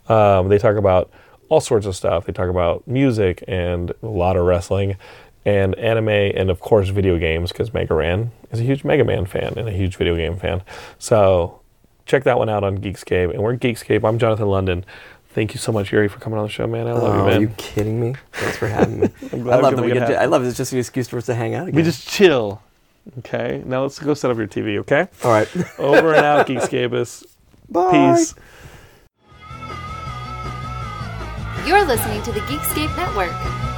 Um, they talk about all sorts of stuff. They talk about music and a lot of wrestling and anime and of course video games because Mega Ran is a huge Mega Man fan and a huge video game fan. So check that one out on Geekscape. And we're Geekscape. I'm Jonathan London. Thank you so much, Yuri, for coming on the show, man. I love oh, you, man. are you kidding me? Thanks for having me. [laughs] I'm I glad love we that we get. have- To, I love it. it's just an excuse for us to hang out again. we just chill. Okay, now let's go set up your TV. Okay, all right. [laughs] over and out, Geekscapists. Bye. Peace. You're listening to the Geekscape Network.